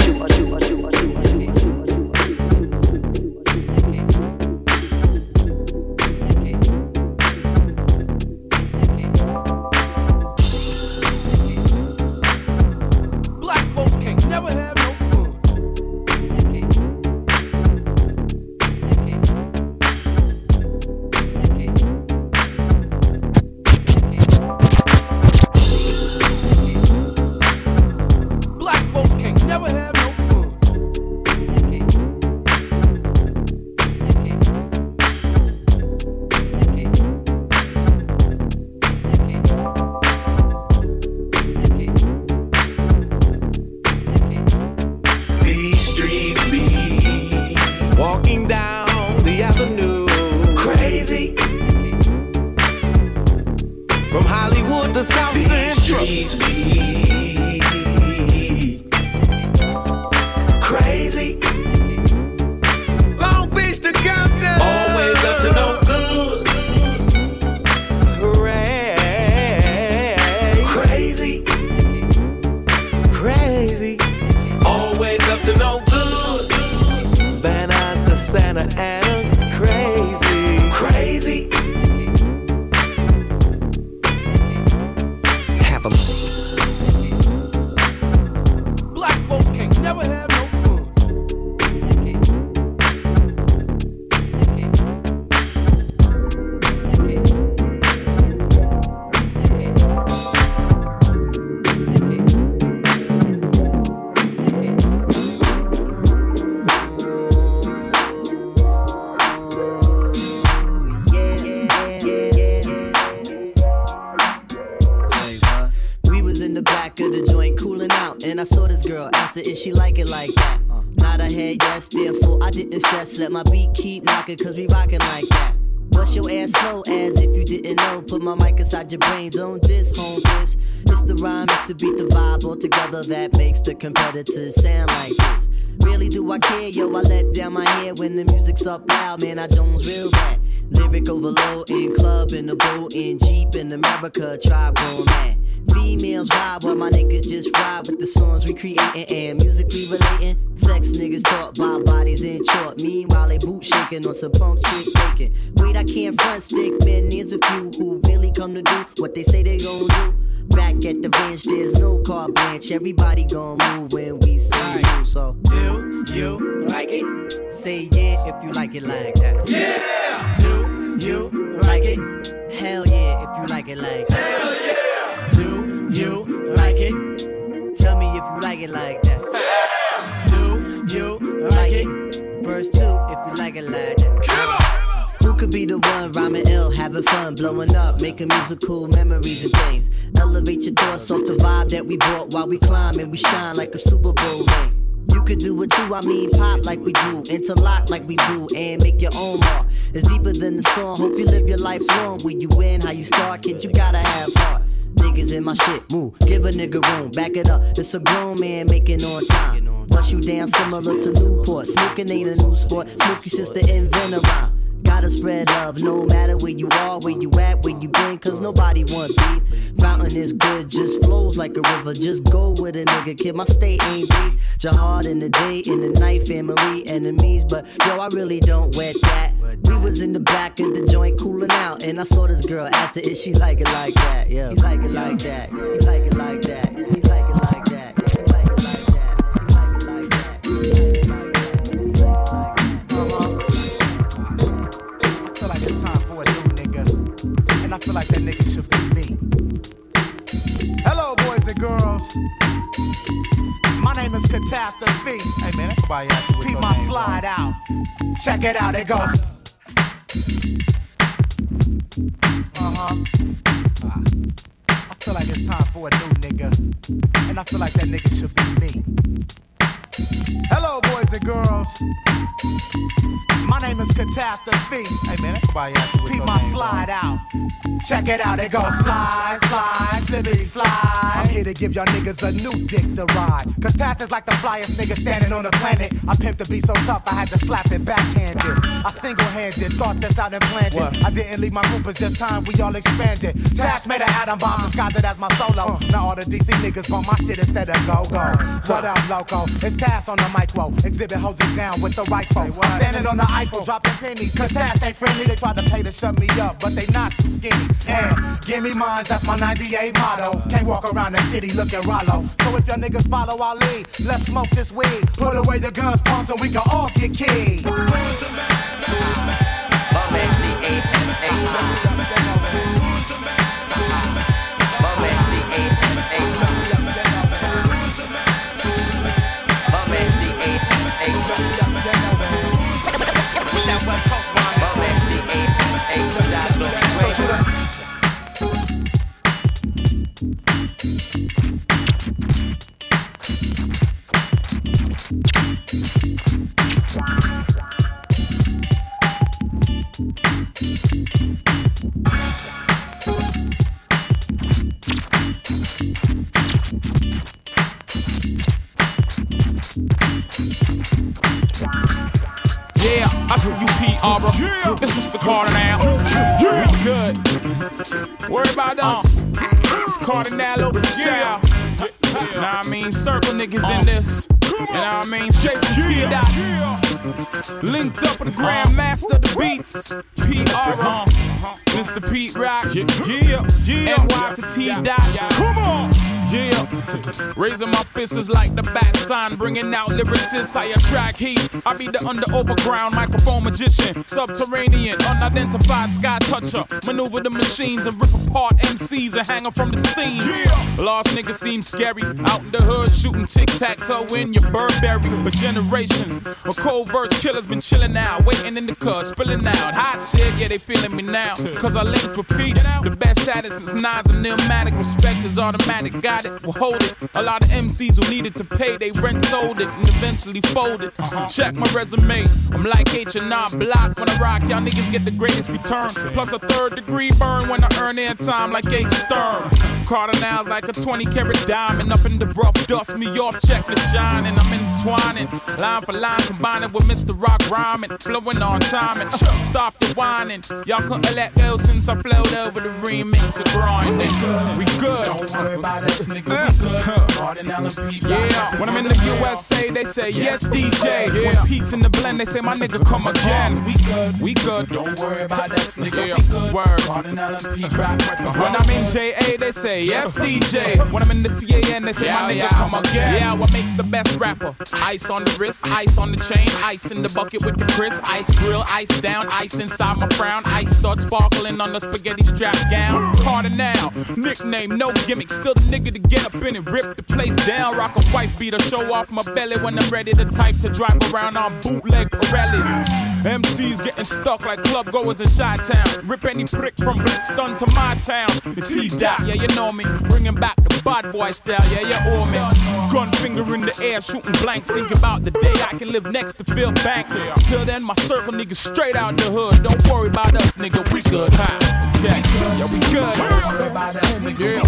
Black From Hollywood to South These Central. Streets be crazy. Long Beach to Compton. Always up to no good. Hooray. Crazy. Crazy. Always up to no good. Van Nuys to Santa Ana. My beat keep knocking, cause we rockin' like that. Bust your ass slow as if you didn't know. Put my mic inside your brain, don't diss, home this. It's the rhyme, the beat, the vibe all together that makes the competitors sound like this. Really do I care, yo? I let down my hair when the music's up loud, man. I Jones real bad. Lyric overload in club, in the boat, in Jeep, in America, tribe going mad. Females vibe while my niggas just ride with the songs we creating and musically relating. Sex niggas talk about bodies in short. Meanwhile, they boot shaking on some punk shit faking. Wait, I can't front stick, man. There's a few who really come to do what they say they gon' do. Back at the bench, there's no car blanche. Everybody gon' move when we say move. So, do you like it? Say yeah if you like it like that. Yeah! Do you like it? Hell yeah if you like it like that. Hell yeah! Do you like it? Tell me if you like it like that. Do you like it? Verse 2 if you like it like that. Could be the one rhyming ill, having fun, blowing up, making musical memories and things? Elevate your thoughts off the vibe that we brought while we climb and we shine like a Super Bowl ring. You could do it too, I mean pop like we do, interlock like we do, and make your own mark. It's deeper than the song. Hope you live your life long. Where you win, how you start, kid, you gotta have heart. Niggas in my shit. Move, give a nigga room, back it up. It's a grown man making on time. Bust you down similar to Newport. Smoking ain't a new sport. Smokey sister invent a rhyme. Gotta spread love no matter where you are, where you at, where you been, cause nobody want beef. Fountain is good, just flows like a river. Just go with a nigga, kid. My state ain't beef. Jihad in the day, in the night, family, enemies. But yo, I really don't wet that. We was in the back of the joint cooling out, and I saw this girl ask her if she like it like that. Yeah, like it like that. Like it like that. Like it like that. Like it like that. I feel like that nigga should be me. Hello, boys and girls. My name is Catastrophe. Hey man, everybody ask you Peep my slide out. Check it out, it goes. Uh-huh. I feel like it's time for a new nigga. And I feel like that nigga should be me. My name is Catastrophe. Hey man, everybody ask you Peep my slide out. Check it out, it goes slide, slide, silly slide. I'm here to give y'all niggas a new dick to ride. Cause Taz is like the flyest nigga standing on the planet. I pimped to be so tough, I had to slap it backhanded. I single handed, thought this out and planned it. I didn't leave my group, it's just time we all expanded. Taz made an atom bomb, disguised it as my solo. Uh. Now all the DC niggas want my shit instead of go go. What up, loco? It's Taz on the micro. Exhibit it down with the rifle. I'm standing on the Eiffel, dropping pennies. Cause Taz ain't friendly. They try to pay to shut me up, but they not too skinny. And give me mines, that's my 98 motto. Can't walk around the city looking rollo. So if your niggas follow Ali, let's smoke this weed. Put away the guns, pumps, and we can all get keyed. Yeah, Mr. Kardinal. We good. Worry about us. It's now over the shower. Nah, I mean, circle niggas in this. And I mean, straight from T dot. Linked up with the Grandmaster of the Beats, P. Arbor. Uh-huh. Mr. Pete Rock. Yeah, yeah. NY to T dot. Come on. Yeah, raising my fists is like the bat sign, bringing out lyricists. I attract heat. I be the under overground microphone magician, subterranean, unidentified sky toucher. Maneuver the machines and rip apart MCs and hang 'em from the scenes. Lost niggas seem scary, out in the hood shooting tic tac toe in your Burberry. But generations of cold verse killers been chilling out, waiting in the car, spilling out. Hot shit, yeah, they feeling me now. Cause I linked with Pete, the best at it since Nas and Illmatic. Respect is automatic, got it, we'll hold it. A lot of MCs who needed to pay, they rent sold it and eventually folded. Check my resume, I'm like H and R Block. When I rock, y'all niggas get the greatest return. Plus a third degree burn when I earn airtime like H Stern. Kardinal's like a 20 karat diamond up in the rough, dust me off, check the shine, and I'm intertwining. Line for line, combining with Mr. Rock rhyming, flowing on time and stop the whining. Y'all couldn't let go since I flowed over the remix of grind. We good, we good. Don't worry about us, nigga. We good. Kardinal and Yeah, when I'm in the USA, they say yes, DJ. When Pete's in the blend, they say my nigga come again. We good, we good. Don't worry about us, nigga. We good. Word. Kardinal and When I'm in uh-huh. JA, they say yes, DJ. When I'm in the CAN, they say my nigga come again. Yeah, what makes the best rapper? Ice on the wrist, ice on the chain, ice in the bucket with the Chris, ice grill, ice down, ice inside my crown, ice start sparkling on the spaghetti strap gown. Kardinal, nickname, no gimmick, still the nigga to get up in it, rip the place down, rock a white beater, show off my belly when I'm ready to type to drive around on bootleg Pirellis. MCs getting stuck like club goers in Chi Town. Rip any prick from Brixton to my town. The T dot, yeah, you know me. Bringing back the bad boy style, yeah, you owe me. Gun finger in the air, shooting blanks. Think about the day I can live next to Phil Banks. Till then, my circle niggas straight out the hood. Don't worry about us, nigga, we good. Ha. Check. Yo, we good. Yeah,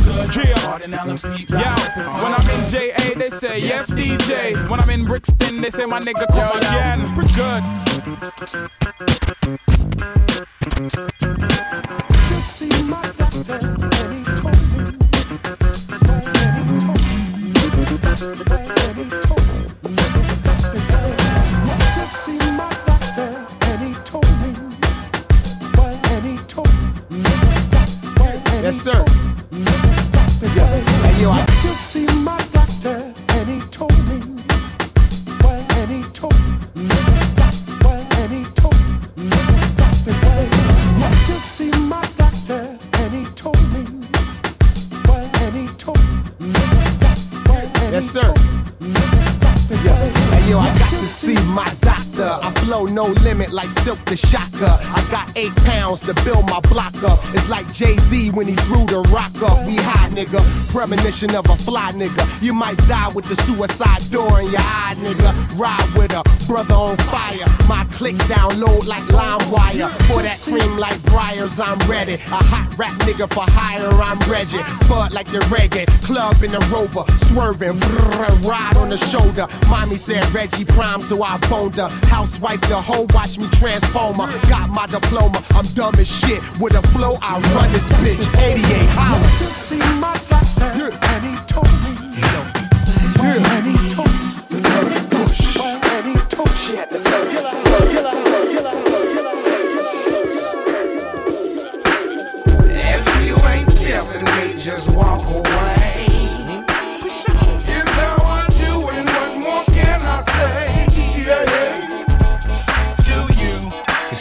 yeah. When I'm in JA, they say yes, DJ. When I'm in Brixton, they say my nigga come again. We good. Just see my doctor and he told me. And he told me. And he told me. Yes, sir. told me, Never stop. Hey, yo, I- Just see my doctor and he told me. Well, and he told me. Never stop. Well, and he told me. Never stop. Just see my doctor and he told me. Well, and he told me. Never stop. Well, and Yes, he sir. told me, Never stop. Hey yo, I got to see my doctor. I flow no limit like Silk the Shocker. I got eight pounds to build my block up. It's like Jay Z when he threw the rock up. We high, nigga. Premonition of a fly nigga. You might die with the suicide door in your eye, nigga. Ride with a brother on fire. My click download like LimeWire. For that cream like Breyers, I'm ready. A hot rap nigga for hire, I'm Reggie. Bud like the reggae. Club in the rover. Swerving. Brrr, ride on the shoulder. Mommy said Reggie Prime, so I boned her. Housewife the hoe, watch me transform her. Got my diploma, I'm dumb as shit. With a flow, I run this bitch. 88 hours. Just see my doctor and he told me. Well, and he told me. Never stop. Well, and he told me. She had the If you ain't feeling me, just walk away.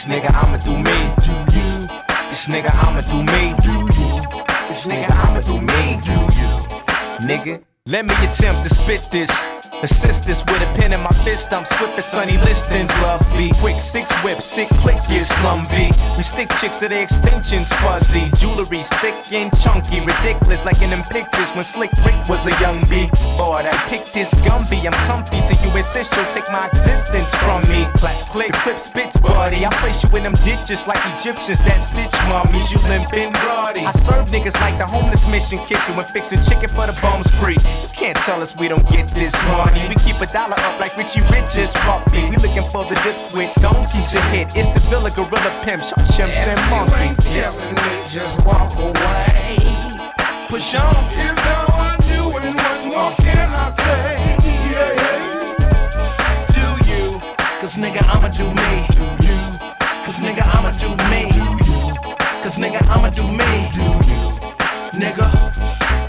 Nigga, I'ma do me. Do you? This nigga, I'ma do me. Do you? This nigga, I'ma do me. Do you? Nigga, let me attempt to spit this. Assist this with a pen in my fist. I'm swift sunny listings. Love be quick, six whip, sick click, yeah, slum V. We stick chicks to their extensions, fuzzy. Jewelry thick and chunky, ridiculous like in them pictures when Slick Rick was a young B. Boy, I picked this Gumby. I'm comfy till you insist you'll take my existence from me. Clack, click, clip, spits, buddy. I place you in them ditches like Egyptians that stitch mummies. You limp and bloody. I serve niggas like the homeless mission kitchen when fixing chicken for the bums free. You can't tell us we don't get this money. We keep a dollar up like Richie Rich's puppy. We looking for the dips with donkeys to hit. It's the Villa Gorilla Pimp, short chimps and If you ain't monkeys. feeling me, just walk away. Push on. It's how I do, and what more can I say? Yeah, yeah. Do you? Cause nigga, I'ma do me. Do you? Cause nigga, I'ma do me. Do you? Cause nigga, I'ma do me. Do you? Nigga.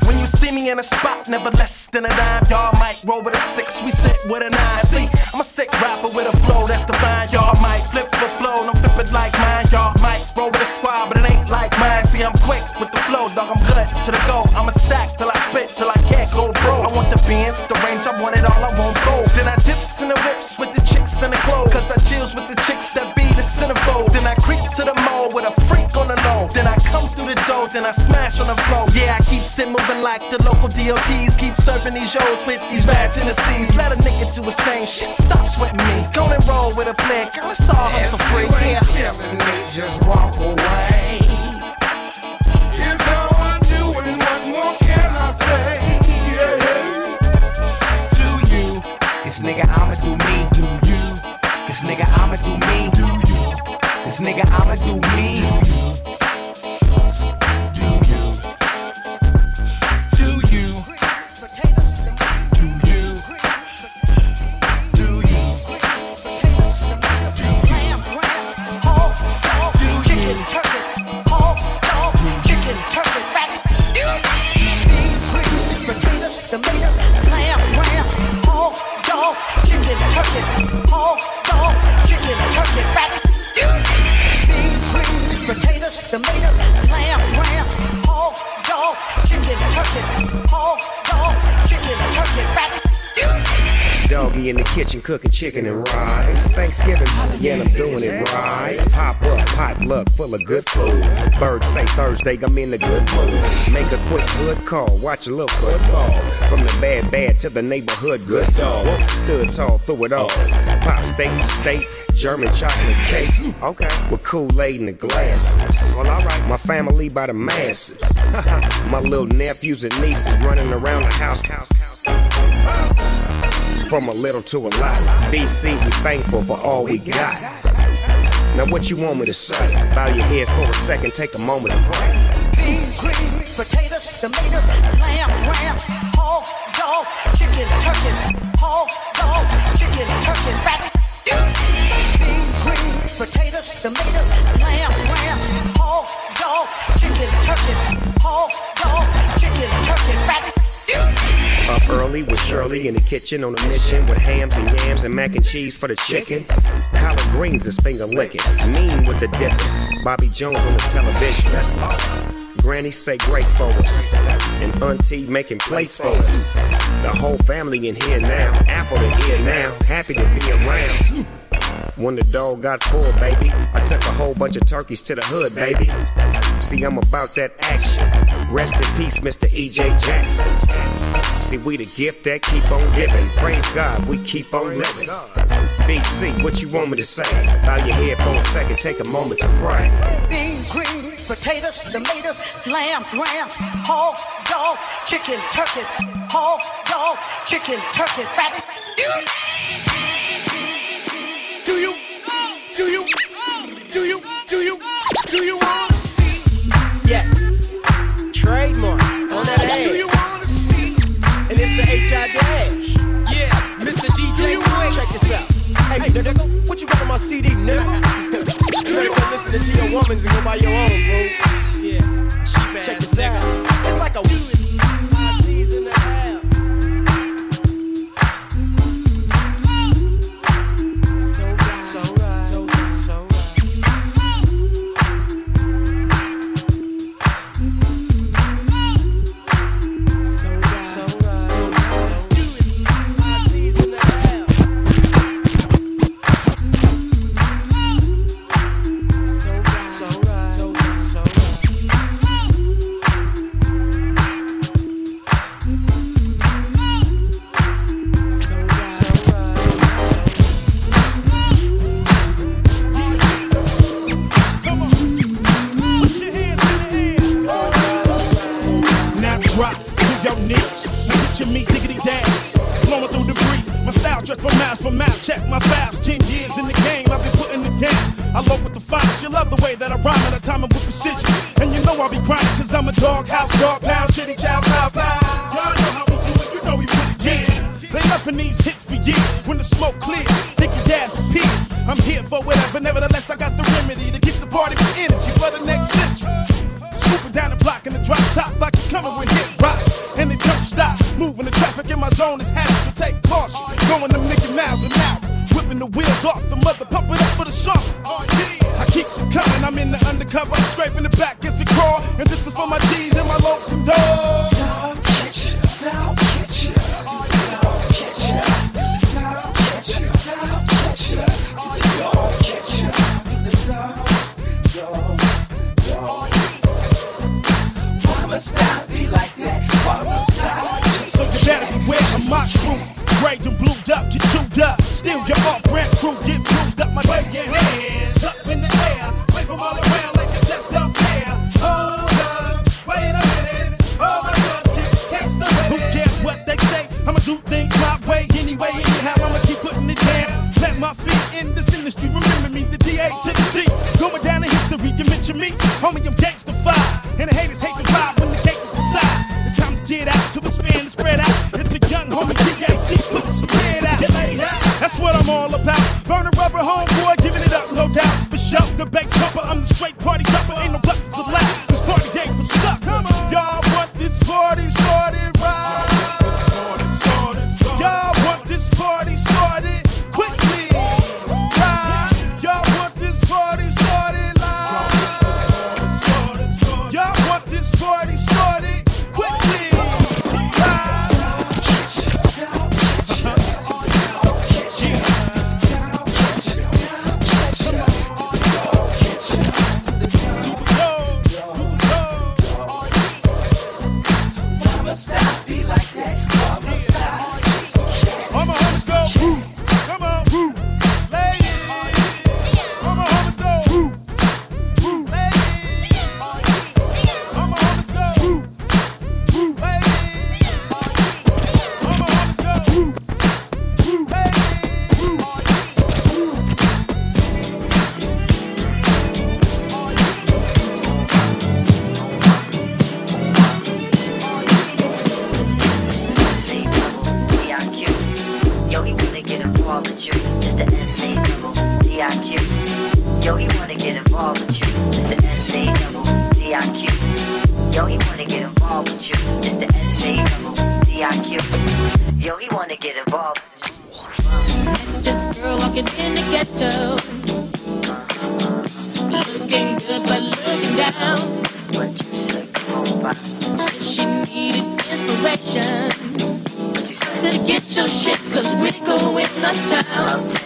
When you see me in a spot, never less than a dime. Y'all might roll with a six, we sit with a nine. See, I'm a sick rapper with a flow that's divine. Y'all might flip the flow, don't flip it like mine. Y'all might roll with a squad, but it ain't like mine. See, I'm quick with the flow, dog. I'm good to the go. I'm a stack till I spit till I can't go bro. I want the Benz, the range, I want it all, I want gold. Then I dips in the whips with the chicks in the clothes. Cause I chills with the chicks that be the centerfold. Then I creep to the mall with a freak on the low. Then I come through the door, then I smash on the floor. Yeah, I keep sit moving like the local DOTs. Keep serving these shows with these bad tendencies. Let a nigga do his thing. Shit, stop sweating me. Go and roll with a plan. Girl, it's all hustle free. Yeah. feeling me, just walk away. It's how I do, and what more can I say? Yeah, yeah. Do you? This nigga, I'ma do me. Do you? This nigga, I'ma do me. This nigga, I'ma do me. Tomatoes, lamb, rams, hog, dog, chicken, turkeys, hog, Doggy, in the kitchen cooking chicken and rice. Thanksgiving, yeah, I'm doing it right. Pop up, pot luck, full of good food. Birds say Thursday, I'm in the good mood. Make a quick good call, watch a little football. From the bad bad to the neighborhood good dog. Stood tall through it all. Pop state to state. German chocolate cake, okay, with Kool-Aid in the glass. Well, alright, my family by the masses. my little nephews and nieces running around the house. house, house. From a little to a lot. BC, we thankful for all we got. Now, what you want me to say? Bow your heads for a second, take a moment to pray. Beans, greens, potatoes, tomatoes, lamb, rams, hogs, dogs, chicken, turkeys, hogs, dogs, chicken, turkeys, rabbit. Beans, greens, potatoes, tomatoes, lamb, rams, hogs, dogs, chicken, turkeys, hogs, dogs, chicken, turkeys, rabbit. Up early with Shirley in the kitchen on a mission with hams and yams and mac and cheese for the chicken. Collard greens is finger licking. Mean with the dipping. Bobby Jones on the television. That's Granny say grace for us. And Auntie making plates for us. The whole family in here now. Apple in here now. Happy to be around. When the dog got full, baby, I took a whole bunch of turkeys to the hood, baby. See, I'm about that action. Rest in peace, Mr. E.J. Jackson. See, we the gift that keep on giving. Praise God, we keep on living. BC, what you want me to say? Bow your head for a second, take a moment to pray. Beans, greens, potatoes, tomatoes, lamb, rams, hogs, dogs, chicken, turkeys, hogs, dogs, chicken, turkeys, rabbit. You, woman's and it's the HI Yeah. Mr. DJ check yourself Hey what you got on my CD never Good listener to the women's go buy your own, fool. Yeah, check this out. It's like a involved with you. It's the NCAA Yo, he wanna get involved with you. It's the NCAA Yo, he wanna get involved. Met this girl walking in the ghetto. Looking good but looking down. What you say, come on, Said she needed inspiration. Said get your shit cause we're going uptown.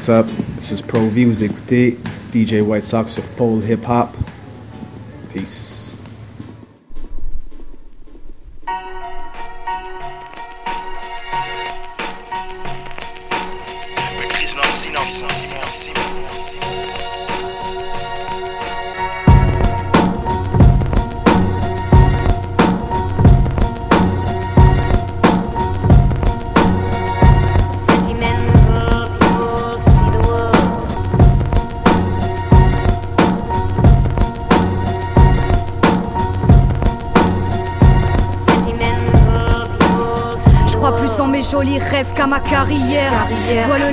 What's up. This is Pro V, vous écoutez DJ White Sox of Pole Hip Hop.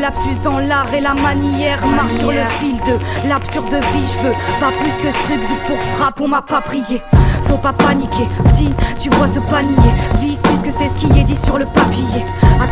Lapsus dans l'art et la manière. Marche sur le fil de l'absurde vie. Je veux pas plus que ce truc vu pour frappe, on m'a pas prié. Faut pas paniquer, petit, tu vois ce panier. Vise puisque c'est ce qui est dit sur le papier.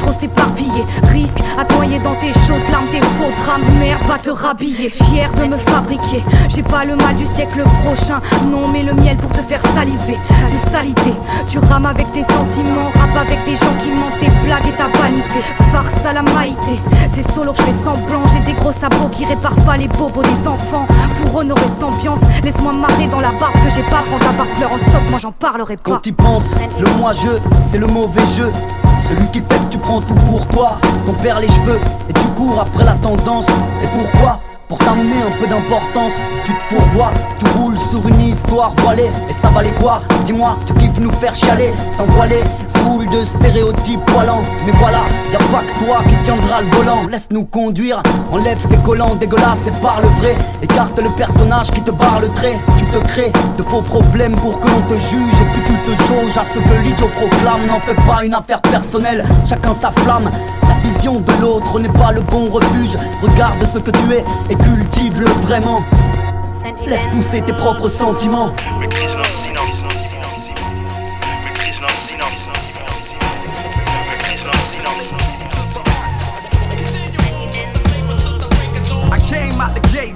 Trop s'éparpiller, risque à noyer dans tes chaudes larmes, tes faux drames. Va te rhabiller. Fier de me fabriquer. J'ai pas le mal du siècle prochain. Non, mais le miel pour te faire saliver. C'est salité. Tu rames avec tes sentiments, rap avec des gens qui mentent tes blagues et ta vanité. Farce à la maïté. C'est solo que je fais semblant. J'ai des gros sabots qui réparent pas les bobos des enfants. Pour honorer cette ambiance, laisse-moi marrer dans la barbe que j'ai pas. Prendre la barbe pleure en stop, moi j'en parlerai pas. Quand tu penses, le moi-je, c'est le mauvais jeu. Celui qui fait que tu prends tout pour toi. Ton perd les cheveux et tu cours après la tendance. Et pourquoi? Pour t'amener un peu d'importance. Tu te fourvoies, tu roules sur une histoire voilée. Et ça valait quoi? Dis-moi, tu kiffes nous faire chialer. T'envoiler foule de stéréotypes poilants. Mais voilà, y a pas que toi qui tiendra le volant. Laisse-nous conduire, enlève tes collants dégueulasses et parle vrai. Écarte le personnage qui te barre le trait. Tu te crées de faux problèmes pour que l'on te juge. Et puis tu te jauges à ce que l'idiot proclame. N'en fais pas une affaire personnelle, chacun sa flamme. La vision de l'autre n'est pas le bon refuge. Regarde ce que tu es et cultive-le vraiment. Laisse pousser tes propres sentiments.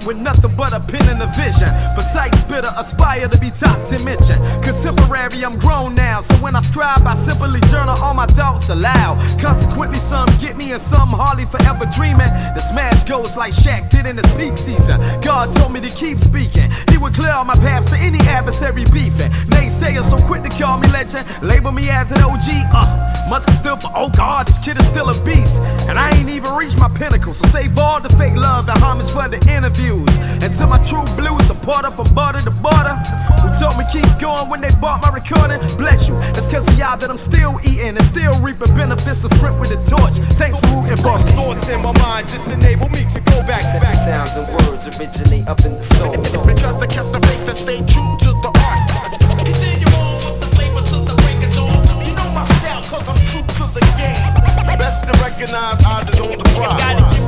With nothing but a pen and a vision. Precise spitter, aspire to be top 10 mention. Contemporary, I'm grown now, so when I scribe, I simply journal all my thoughts aloud. Consequently, some get me and some hardly forever dreaming. The smash goes like Shaq did in his peak season. God told me to keep speaking. He would clear all my paths to any adversary beefing. Naysayers so quick to call me legend, label me as an OG. Uh, much is still for, oh God, this kid is still a beast. And I ain't even reached my pinnacle, so save all the fake love and homage for the interviews. And to my true blues a supporter from border to border, who told me keep going when they bought my recording. Bless you, it's cause of y'all that I'm still eating and still reaping benefits to sprint with a torch. Thanks for rooting for me. Thoughts in my mind just enable me to go back to back. Sounds and words originate up in the soul. Because I kept the faith and stayed true to the art. You know my style, cause I'm true to the game. Best to recognize eyes is on the prize.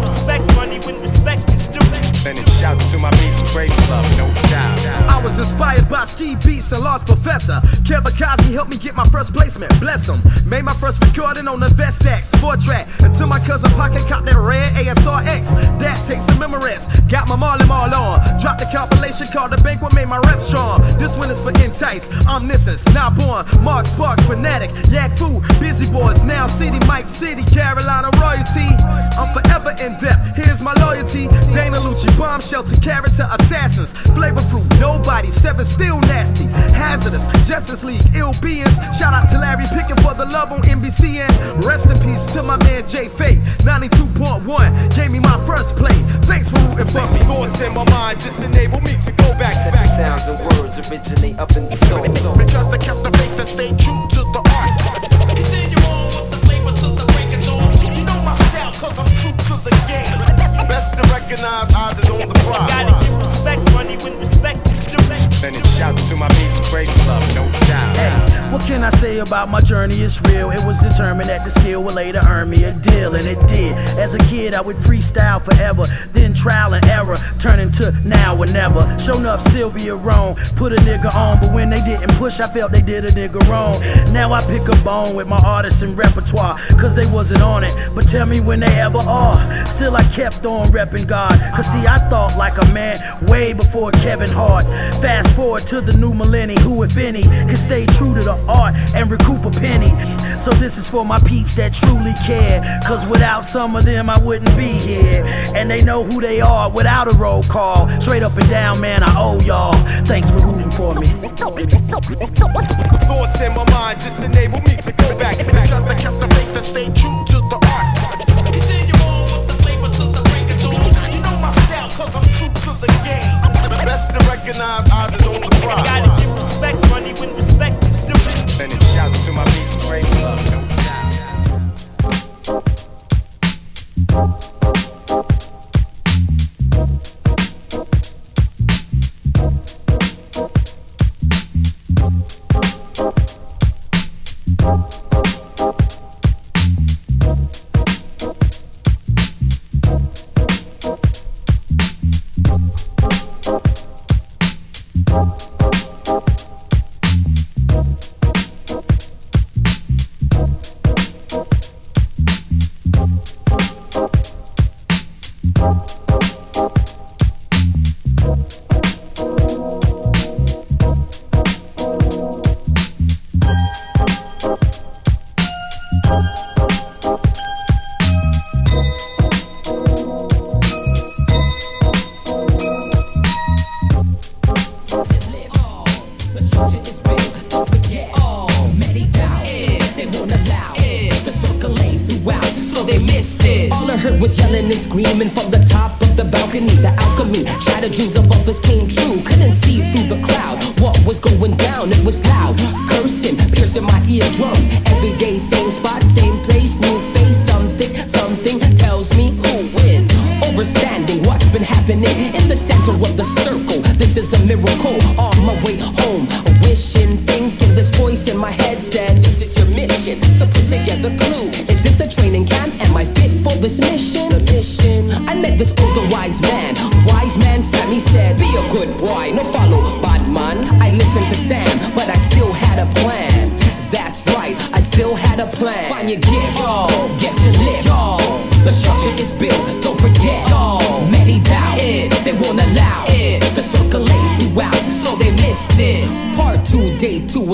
Shouts to my beats, crazy love, no doubt. I was inspired by Ski Beatz and Lost Professor. Kevakazi helped me get my first placement, bless him. Made my first recording on the Vestax, four track. Until my cousin Pocket caught that red ASRX. That takes a memories, got my Marley Marl on. Dropped the compilation called The Banquet, made my rep strong. This one is for Entice, Omniscience, now born. Mark Sparks, Fanatic, Yak Fu, Busy Boys, now City, Mike City, Carolina Royalty. I'm forever in depth, here's my loyalty. Dana Lucci, Bomb Shelter, Character Assassins, Flavor Fruit, Nobody, Seven Still Nasty, Hazardous, Justus League, Ill Beings. Shout out to Larry Picking for the love on NBC and rest in peace to my man Jay Fate. 92.1 gave me my first play. Thanks for rooting for me. Thoughts in my mind just enable me to go back to back. Sounds and words originate up in the soul. Because I kept the faith and stayed true to the art. Continue on with the flavor 'til the break of dawn. You know my style, cause I'm true to the game. Best to recognize eyes is on the prize. Gotta give respect money when respect is due. Sending shouts to my beats, crazy love, no doubt. What can I say about my journey? It's real. It was determined that the skill would later earn me a deal, and it did. As a kid, I would freestyle forever, then trial and error, turn into now or never. Show enough Sylvia wrong, put a nigga on, but when they didn't push, I felt they did a nigga wrong. Now I pick a bone with my artists and repertoire, cause they wasn't on it. But tell me when they ever are. Still, I kept on repping repping God. Cause see, I thought like a man way before Kevin Hart. Fast forward to the new millennium, who, if any, can stay true to the art and recoup a penny. So this is for my peeps that truly care. Cause without some of them, I wouldn't be here. And they know who they are without a roll call. Straight up and down, man, I owe y'all. Thanks for rooting for me. Thoughts in my mind just enable me to go back. Because I kept the faith and stay true to the recognize odds is on the prize. Gotta give respect, money when respect is stupid. And shout to my beats, great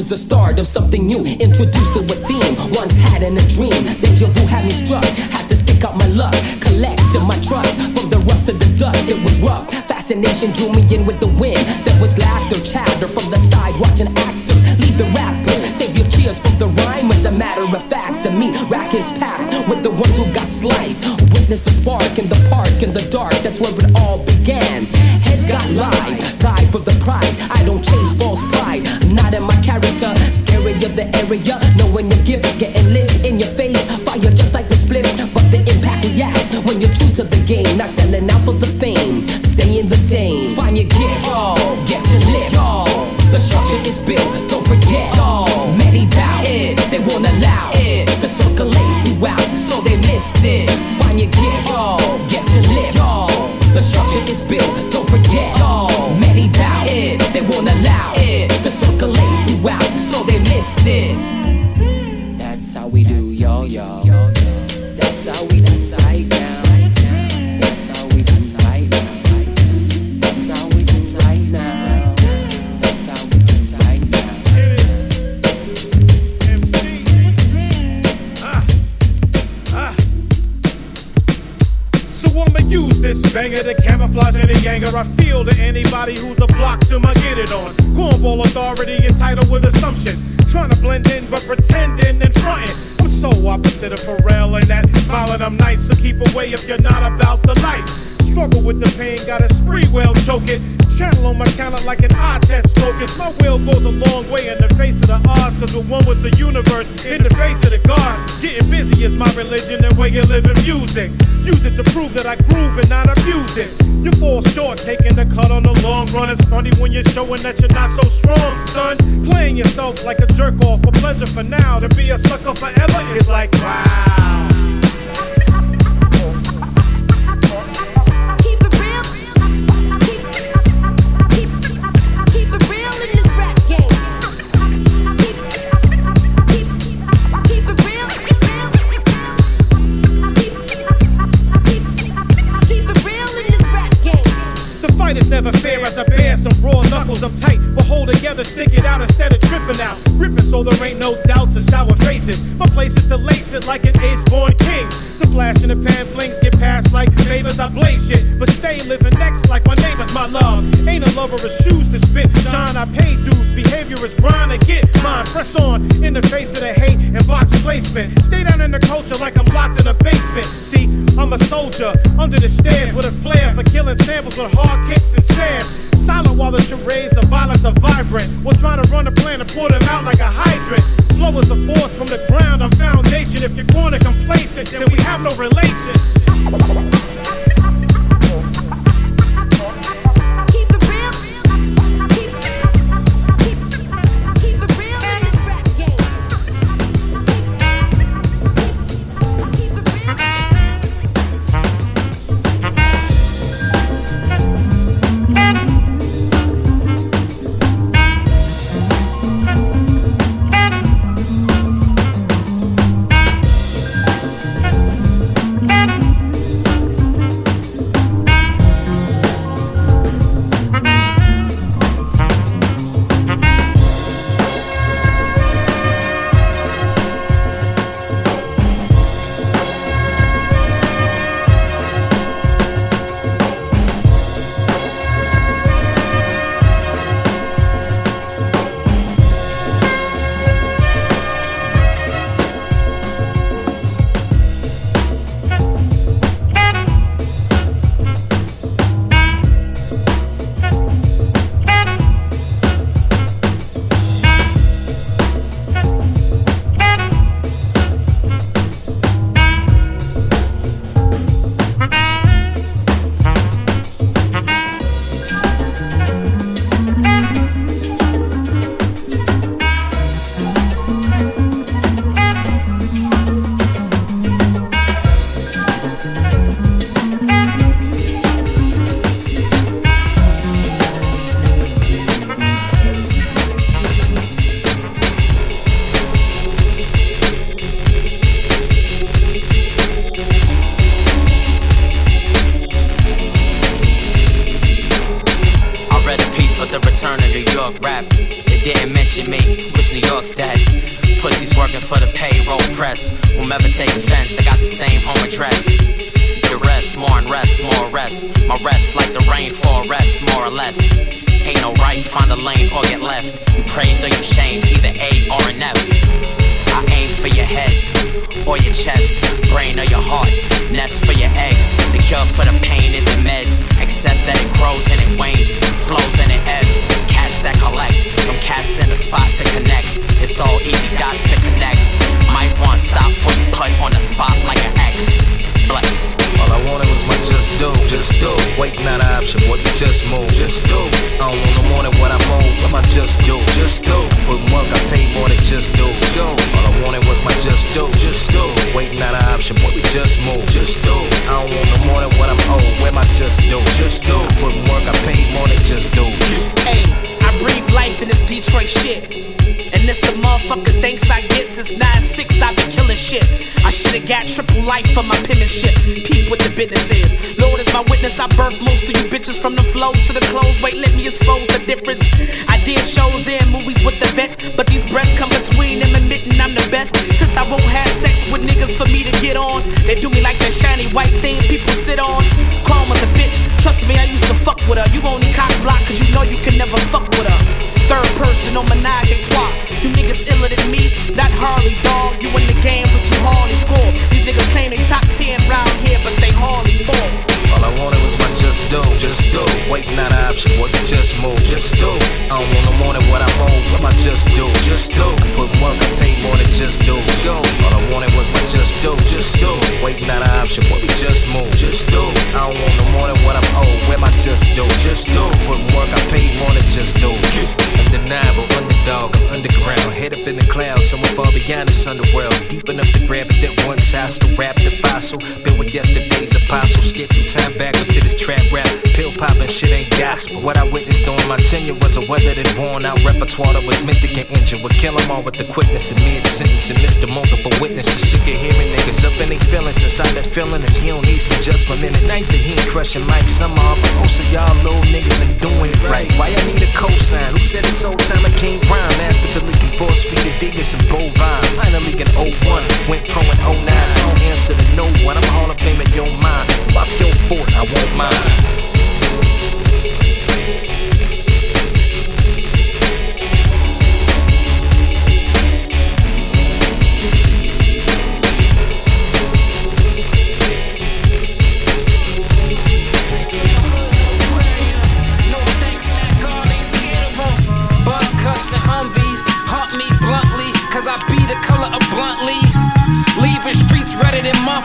the start of something new. Introduced to a theme, once had in a dream. Deja vu had me struck, had to stick out my luck. Collecting my trust from the rust to the dust, it was rough. Fascination drew me in with the wind. There was laughter, chatter from the side, watching actors lead the rappers. Save your cheers from the rhyme, as a matter of fact. To me, rack is packed with the ones who got sliced. Witness the spark instant. Find your gift, all. Get to lift, all. The structure is built, don't forget, all. Many doubt it, they won't allow it to circulate throughout, so they missed it. That's how we do. if you're not about the life. Struggle with the pain, got a spree well choke it. Channel on my talent like an eye test focus. My will goes a long way in the face of the odds, cause we're one with the universe, in the face of the gods. Getting busy is my religion and way you live in music. Use it to prove that I groove and not abuse it. You fall short, taking the cut on the long run. It's funny when you're showing that you're not so strong, son. Playing yourself like a jerk off for pleasure for now. To be a sucker forever is like wow. rather stick it out instead of tripping out. Ripping so there ain't no doubts or sour faces. My place is to lace it like an ace born king. The flash in the pan flings get past like favors. I blaze shit, but stay living next like my neighbors, my love. Ain't a lover of shoes to spit. Shine, I pay dues. Behavior is grind to get mine. Press on in the face of the hate and box placement. Stay down in the culture like I'm locked in a basement. See, I'm a soldier under the stairs with a flair for killing samples with hard kicks and stabs silent while the charades of violence are vibrant. We're trying to run a plan and pull them out like a hydrant. Flow is a force from the ground, a foundation. If you're corner complacent, then we have no relation.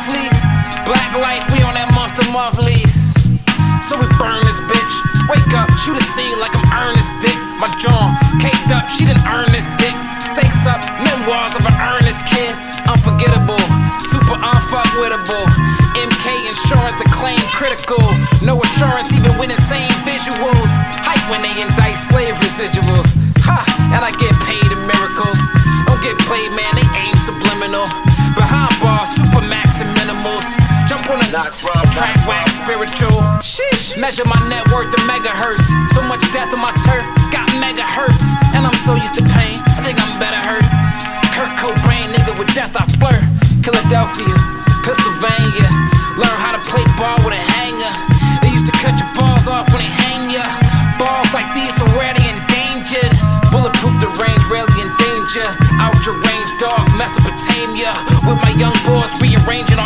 Redder. Black life, we on that month to month lease. So we burn this bitch. Wake up, shoot a scene like I'm Ernest Dick. My jaw caked up, she didn't earn this dick. Stakes up, memoirs of an earnest kid. Unforgettable, super unfuckwittable. MK insurance to claim critical. No assurance, even with insane visuals. Hype when they indict slave residuals. Ha! And I get paid On the track wax spiritual. Sheesh. Measure my net worth in megahertz. So much death on my turf, got megahertz. And I'm so used to pain, I think I'm better hurt. Kurt Cobain, nigga, with death I flirt. Philadelphia, Pennsylvania. Learn how to play ball with a hanger. They used to cut your balls off when they hang ya. Balls like these already endangered. Bulletproof the range, rarely in danger. Ultra range dog, Mesopotamia. With my young boys rearranging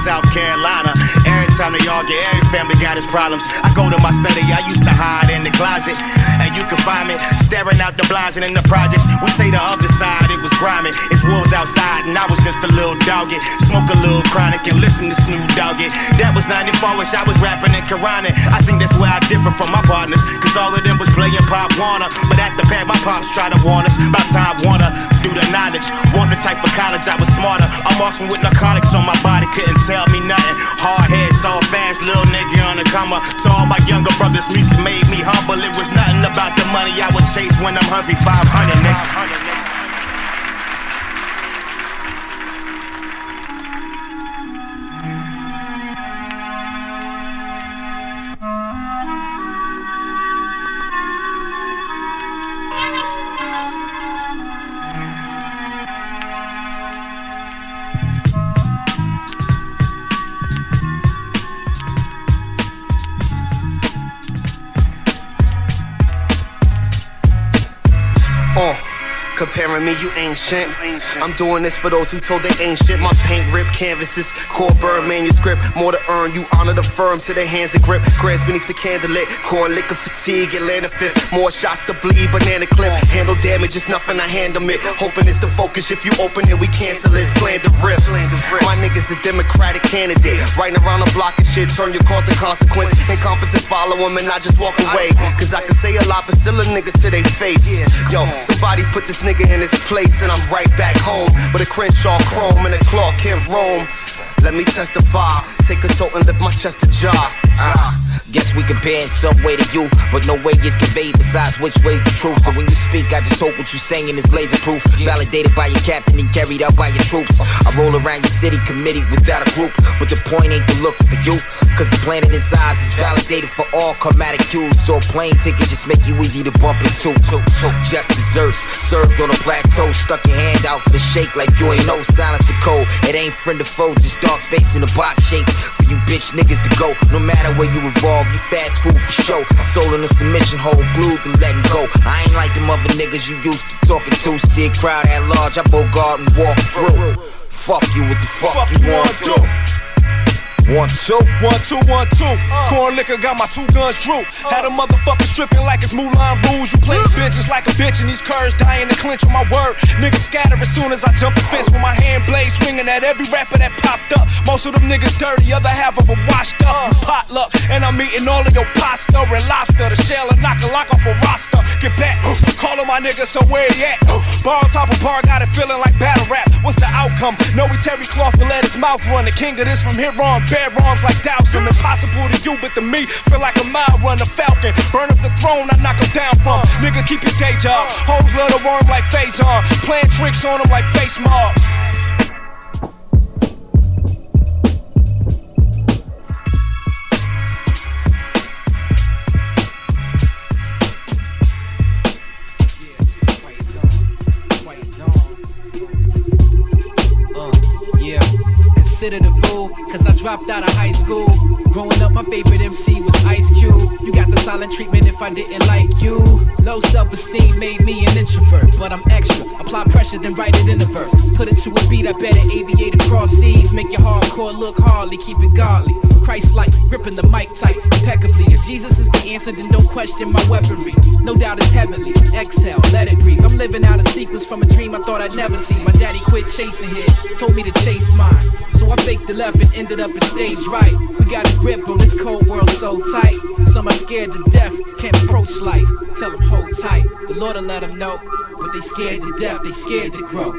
South Carolina. Every time they argue, every family got its problems. I go to my study, I used to hide in the closet. You can find me staring out the blinds and in the projects. We say the other side, it was grimy. It's wolves outside, and I was just a little doggy. Smoke a little chronic and listen to Snoop Doggy. That was 94, wish I was rapping and Quranic. I think that's where I differ from my partners. Cause all of them was playing Pop Warner. But at the pad, my pops try to warn us about time Warner. Do the knowledge. Want the type for college, I was smarter. I'm marching with narcotics on my body, couldn't tell me nothing. Hard head, so fast, little nigga on the come up. To all my younger brothers, music made me humble. It was nothing about the money I would chase when I'm hungry. 500, nigga. Uh, comparing me, you ancient. I'm doing this for those who told they ain't shit. My paint ripped canvases, core burn manuscript. More to earn, you honor the firm to their hands and grip. Grants beneath the candlelit, core liquor fatigue, Atlanta fifth. More shots to bleed, banana clip. Handle damage, it's nothing I handle it. Hoping it's the focus. If you open it, we cancel it. Slander rips. My nigga's a Democratic candidate. Riding around the block and shit, turn your cause and consequence. Incompetent, follow him and I just walk away. Cause I can say a lot, but still a nigga to their face. Yo, somebody put this nigga in his place and I'm right back home. With a Crenshaw chrome and a Clark Kent Rome. Let me testify. Take a tote and lift my chest to jar. Ah. Guess we compare in some way to you, but no way is conveyed besides which way's the truth. So when you speak, I just hope what you're saying is laser proof. Validated by your captain and carried out by your troops. I roll around your city committee without a group, but the point ain't to look for you. Cause the planet in size is validated for all karmatic cues. So a plane ticket just make you easy to bump into. Just desserts served on a plateau. Stuck your hand out for the shake like you ain't know. Silence the code. It ain't friend or foe, just dark space in a box shape. For you bitch niggas to go. No matter where you evolve, you fast food for show. Soul in a submission hole, glued to letting go. I ain't like them other niggas you used to talking to. See a crowd at large, I bogart and walk through. Fuck you, what the fuck, you wanna do? One, two. One, two, one, two. Corn liquor got my two guns drew. Had a motherfucker stripping like it's Moulin Rouge. You play bitches like a bitch, and these curves dying to clinch on my word. Niggas scatter as soon as I jump the fence with my hand blade swinging at every rapper that popped up. Most of them niggas dirty, other half of them washed up. You potluck, and I'm eating all of your pasta and lobster. The shell and knock a lock off a roster. Get back, calling my niggas, so where he at? Bar on top of bar, got it feeling like battle rap. What's the outcome? No, we Terry Cloth to let his mouth run. The king of this from here on, bare arms like Dowsing. Impossible to you, but to me, feel like a mile run, a falcon. Burn up the throne, I knock him down from. Nigga, keep your day job. Hoes love the worm like Phazon. Playing tricks on them like face mob. Consider the fool, cause I dropped out of high school. Growing up, my favorite MC was Ice Cube. You got the silent treatment if I didn't like you. Low self esteem made me an introvert, but I'm extra. Apply pressure, then write it in a verse. Put it to a beat, I better aviate across seas. Make your hardcore look hardly, keep it godly. Christ like, gripping the mic tight, impeccably. If Jesus is the answer, then don't question my weaponry. No doubt it's heavenly. Exhale, let it breathe. I'm living out a sequence from a dream I thought I'd never see. My daddy quit chasing hit, told me to chase mine. So I faked the left and ended up in stage right. We got a grip on this cold world so tight. Some are scared to death, can't approach life. Tell them hold tight, the Lord will let them know. But they scared to death, they scared to grow.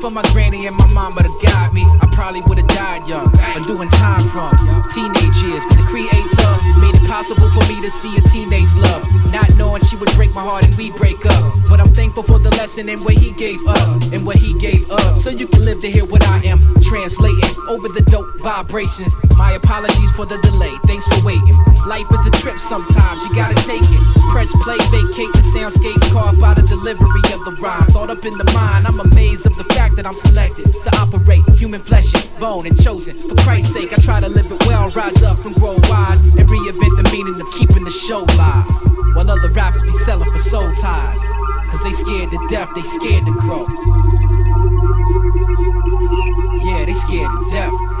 For my granny and my mama to guide me, I probably would've died young. Or doing time from teenage years. But the creator made it possible for me to see a teenage love. Not knowing she would break my heart and we break up. But I'm thankful for the lesson and what he gave us and what he gave up, So you can live to hear what I am translating over the dope vibrations. My apologies for the delay. Thanks for waiting. Life is a trip sometimes, you gotta take it. Press play, vacate the soundscapes carved by the delivery of the rhyme. Thought up in the mind, I'm amazed of the fact that I'm selected to operate human flesh and bone and chosen. For Christ's sake, I try to live it well, rise up and grow wise, and reinvent the meaning of keeping the show live. While other rappers be selling for soul ties. Cause they scared to death, they scared to grow. Yeah, they scared to death.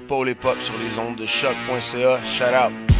Paul et Pop sur les ondes de choc.ca. Shout out.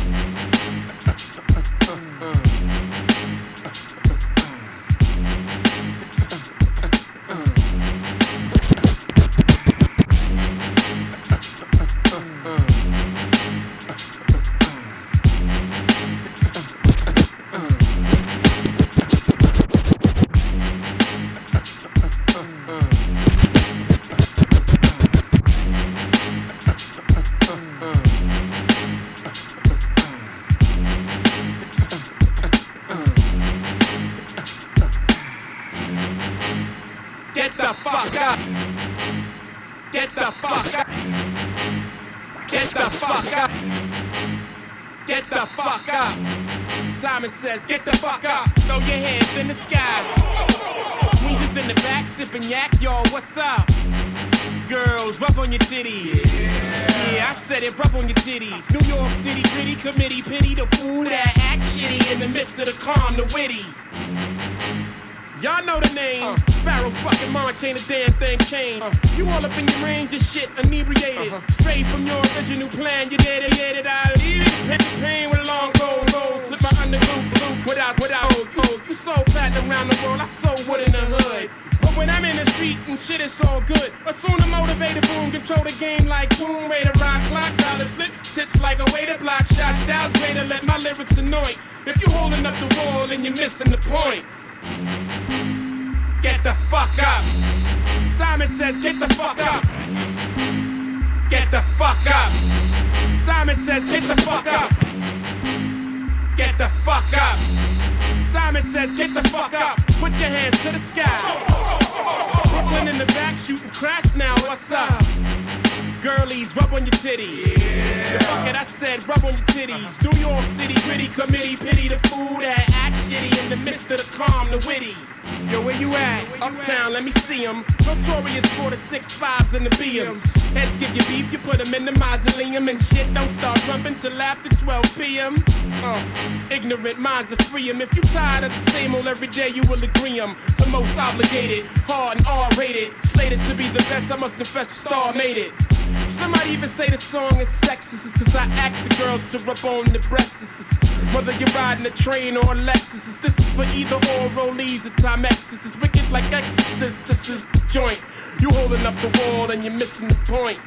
You're riding a train or a Lexus, this is for either or rollies, the time X's is wicked like Exorcist, this is the joint. You holding up the wall and you're missing the point.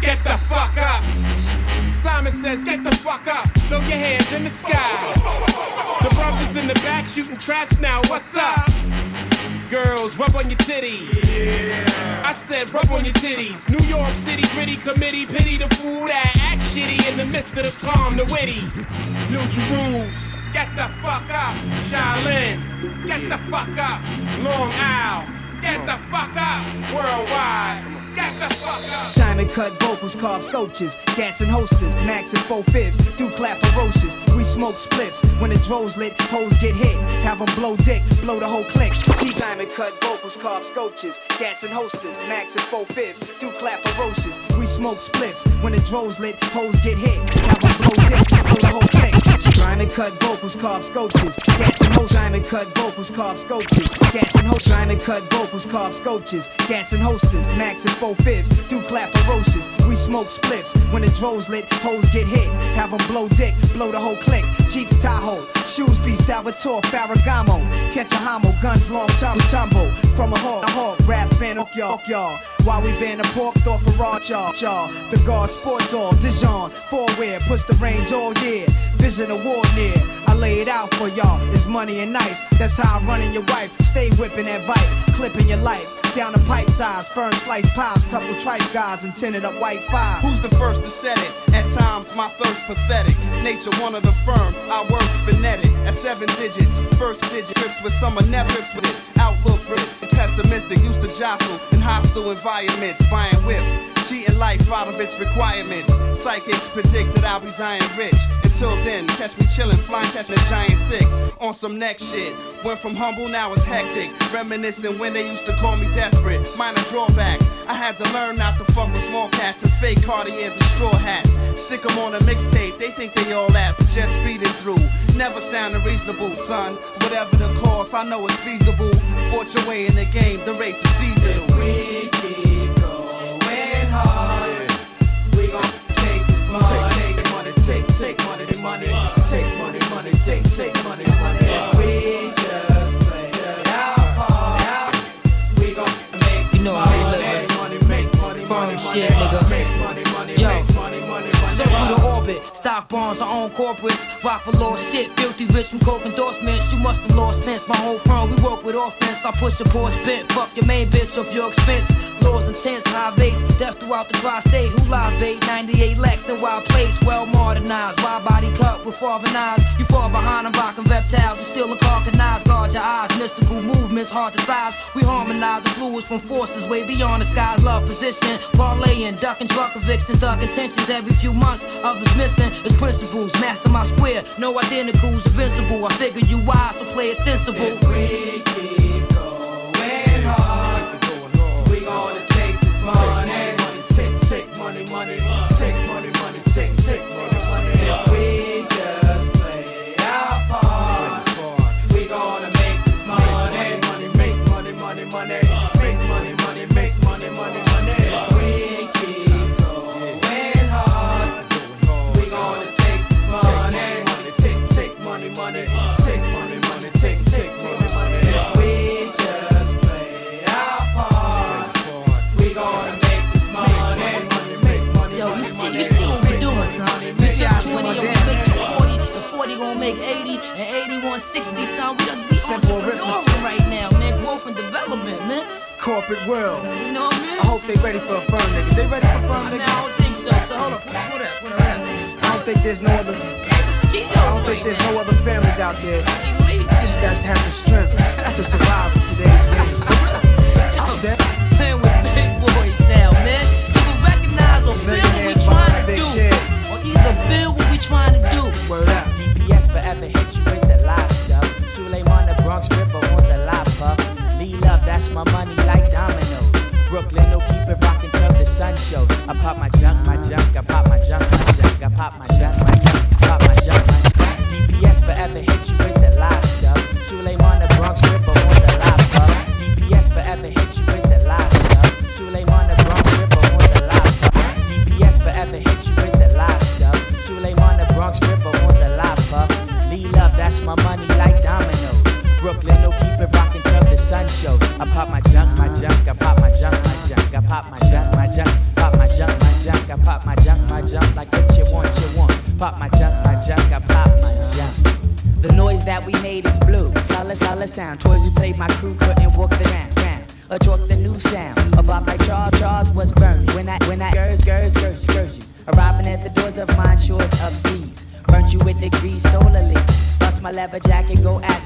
Get the fuck up. Simon says, get the fuck up. Throw your hands in the sky. The brothers in the back shooting trash now, what's up? Girls, rub on your titties. Yeah. I said, rub on your titties. New York City gritty committee, pity the fool that act shitty in the midst of the calm, the witty. New Jerusalem, get the fuck up. Shaolin, get the fuck up. Long Isle, get the fuck up. Worldwide, Diamond cut vocals, carved sculptures, holsters, max and four fifths, do clap ferocious. We smoke spliffs when the droves lit, hoes get hit. Have 'em blow dick, blow the whole clique. Diamond cut vocals, carved sculptures, holsters, max and four fifths, do clap ferocious. We smoke spliffs when the droves lit, hoes get hit. Have 'em blow dick, blow the whole clique. Diamond cut vocals, carved sculptures, gats and holsters. Diamond cut vocals, carved sculptures, gats and holsters. Diamond cut vocals, carved sculptures, gats and holsters, max and four fifths, do clap ferocious. We smoke spliffs when the droves lit, hoes get hit. Have Have 'em blow dick, blow the whole clique. Jeeps Tahoe, shoes be Salvatore Ferragamo. Catch a homo, guns long tum tumble. From a hawk, a hawk, rap fan off y'all, off y'all. While we been a pork off for raw y'all, y'all. The guard sports all, Dijon, four wear, push the range all year. Vision award near. I lay it out for y'all. It's money and nice. That's how I run in your wife. Stay whipping that vibe, clipping your life. Down the pipe size, firm slice pies, couple tripe guys and tinted up white five. Who's the first to set it? At times, my thirst pathetic. Nature one of the firm, I work spinetic. At seven digits, first digit trips with some of never trips with it. Outlook pessimistic, used to jostle in hostile environments, buying whips. Cheating life out of its requirements. Psychics predict that I'll be dying rich. Until then, catch me chillin', flying, catching a giant six. On some next shit. Went from humble, now it's hectic. Reminiscing when they used to call me desperate. Minor drawbacks. I had to learn not to fuck with small cats and fake Cartiers and straw hats. Stick 'em on a mixtape, they think they all that, but just speeding through. Never sounded reasonable, son. Whatever the cost, I know it's feasible. Bought your way in the game, the rates are seasonal. Keep hard. We gon' take this money. Take, take money, take, take money, the money. Take money, money, take, take money, money. We just play our part. We gon' make this You know how we money. live, Money, make money, money, money. shit, nigga. Make money, money, orbit, stock bonds, our own corporates. Rock for lost shit, filthy rich from coke endorsements. You must have lost sense. My whole firm, we work with offense. I push a Porsche bent. Fuck your main bitch off your expense. Laws intense, high base, death throughout the tri-state. Who live bait? 98 Lex in wild place, well modernized. Wide body cut with foreign eyes. You fall behind, I'm rocking reptiles. You still in carcanized. Guard your eyes, mystical movements, hard to size. We harmonize the fluids from forces way beyond the sky's love position. Parlaying, ducking drunk evictions, ducking tensions every few months. Others missing is principles. Master my square, no identicals, invincible. I figure you wise, so play it sensible. We keep going hard. We gonna take this money. Take, take money, money. Take money, money. Take, take money, money. We just play our part. We gonna make this money. Money, make money, money, money. Money, make 80, and 80 160, son. We done we entrepreneuring right now, man. Growth and development, man. Corporate world. You know what I mean? I hope they ready for a firm niggas. They ready for firm I mean, niggas? I don't think so. So hold up, put, put that, put that. I don't think there's no other. I don't think there's no other families out there that have the strength to survive in today's game. Out there. Playing with big boys now, man. Either recognize or feel what we trying to do. Or either feel what we trying to do. Word up. DPS forever hit you with the live stuff. Suleiman the Bronx Ripper on the puff. Lee love, that's my money like dominoes. Brooklyn, no keep it rockin' till the sun shows. I pop my junk, my junk, I pop my junk, my junk, I pop my junk, my junk, pop my junk, my junk. DPS forever hit Pop my junk, my junk, I pop my junk. The noise that we made is blue. Colors, color sound. Toys we played, my crew couldn't walk the ground. ground. Or talk the new sound. About like Charles, Charles was burning. When I, when I, girls, girls, girls, excursions. Arriving at the doors of mine, shores of seas. Burnt you with the grease solarly. Bust my leather jacket, go acid,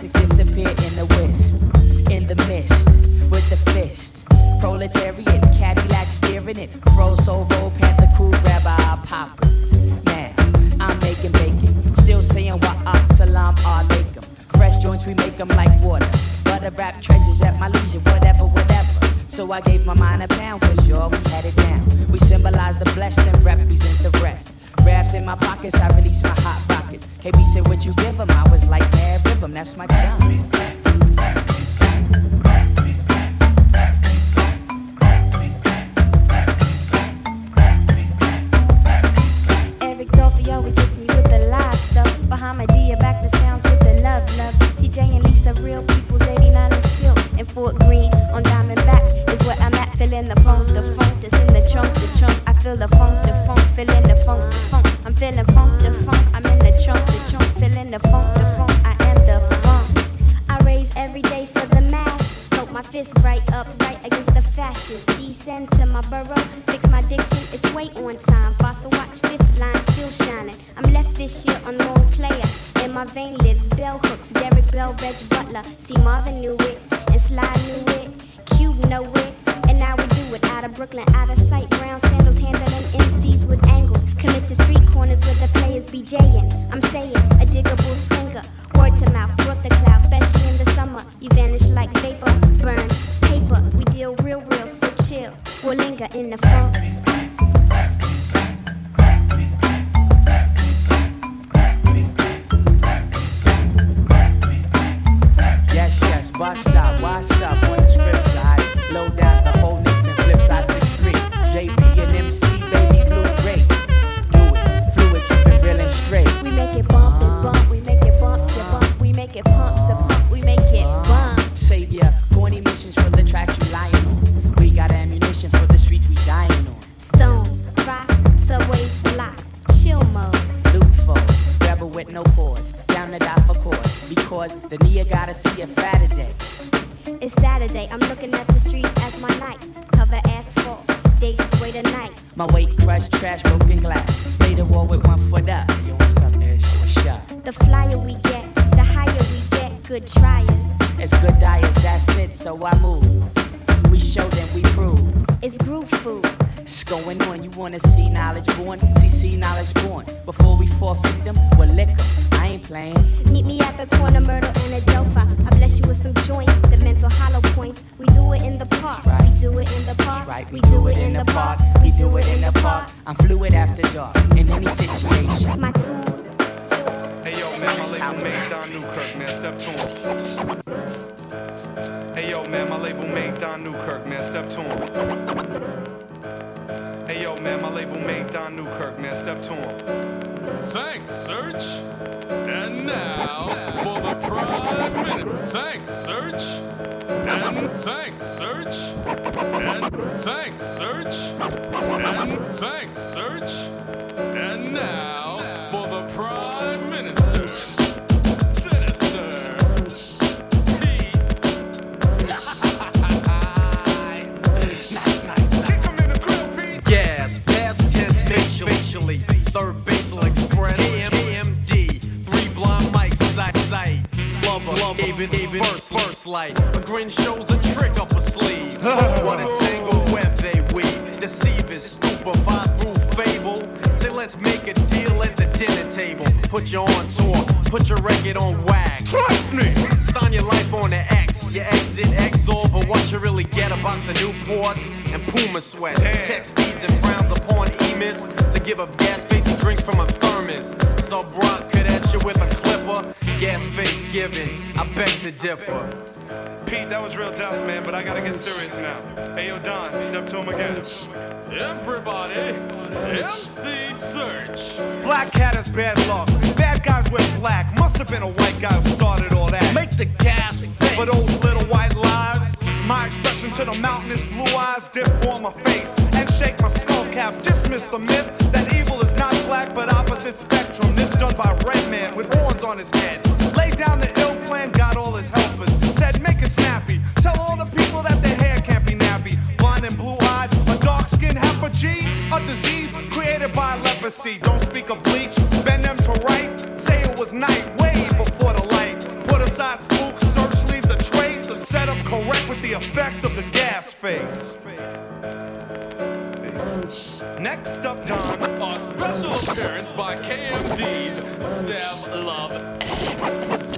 love X.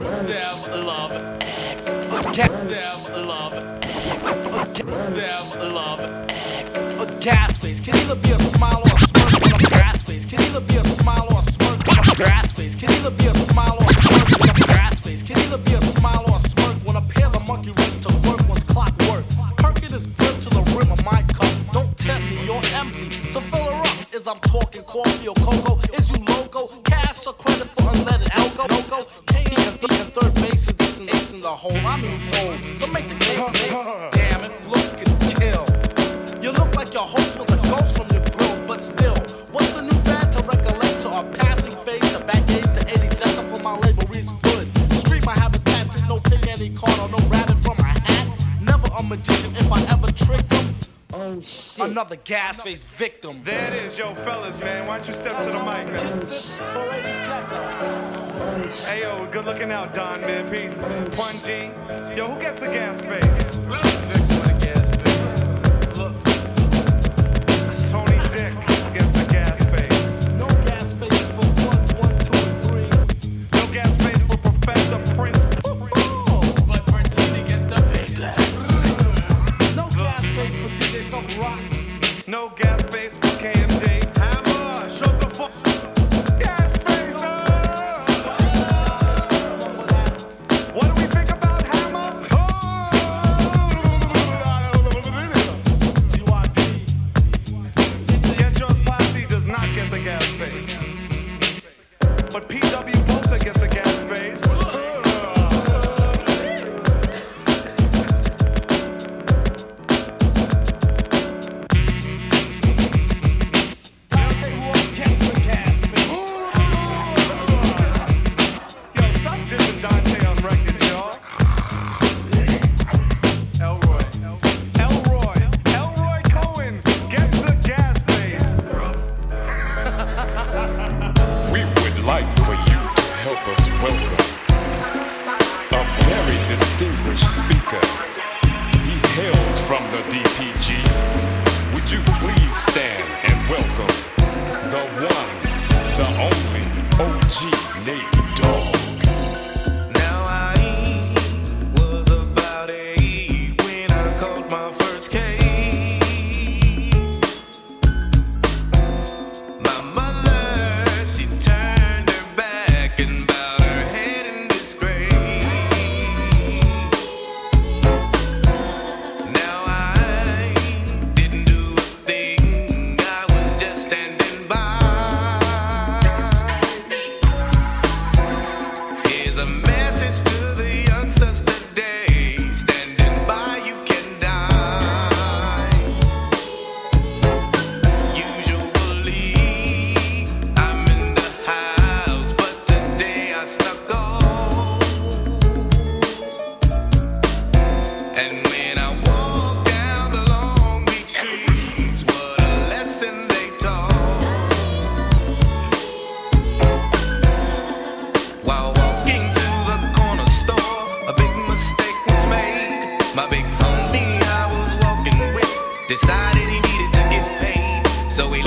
X. Self love X. Self love X. Gas face can either be a smile or a smirk. But a grass face can either be a smile or a smirk. But a grass face can either be a smile or a smirk. A grass face can either be a gas face victim. There it is, yo, fellas, man. Why don't you step to the mic, man? Hey, yo, good looking out, Don, man. Peace. 1G. Yo, who gets the gas face? Decided he needed to get paid. So he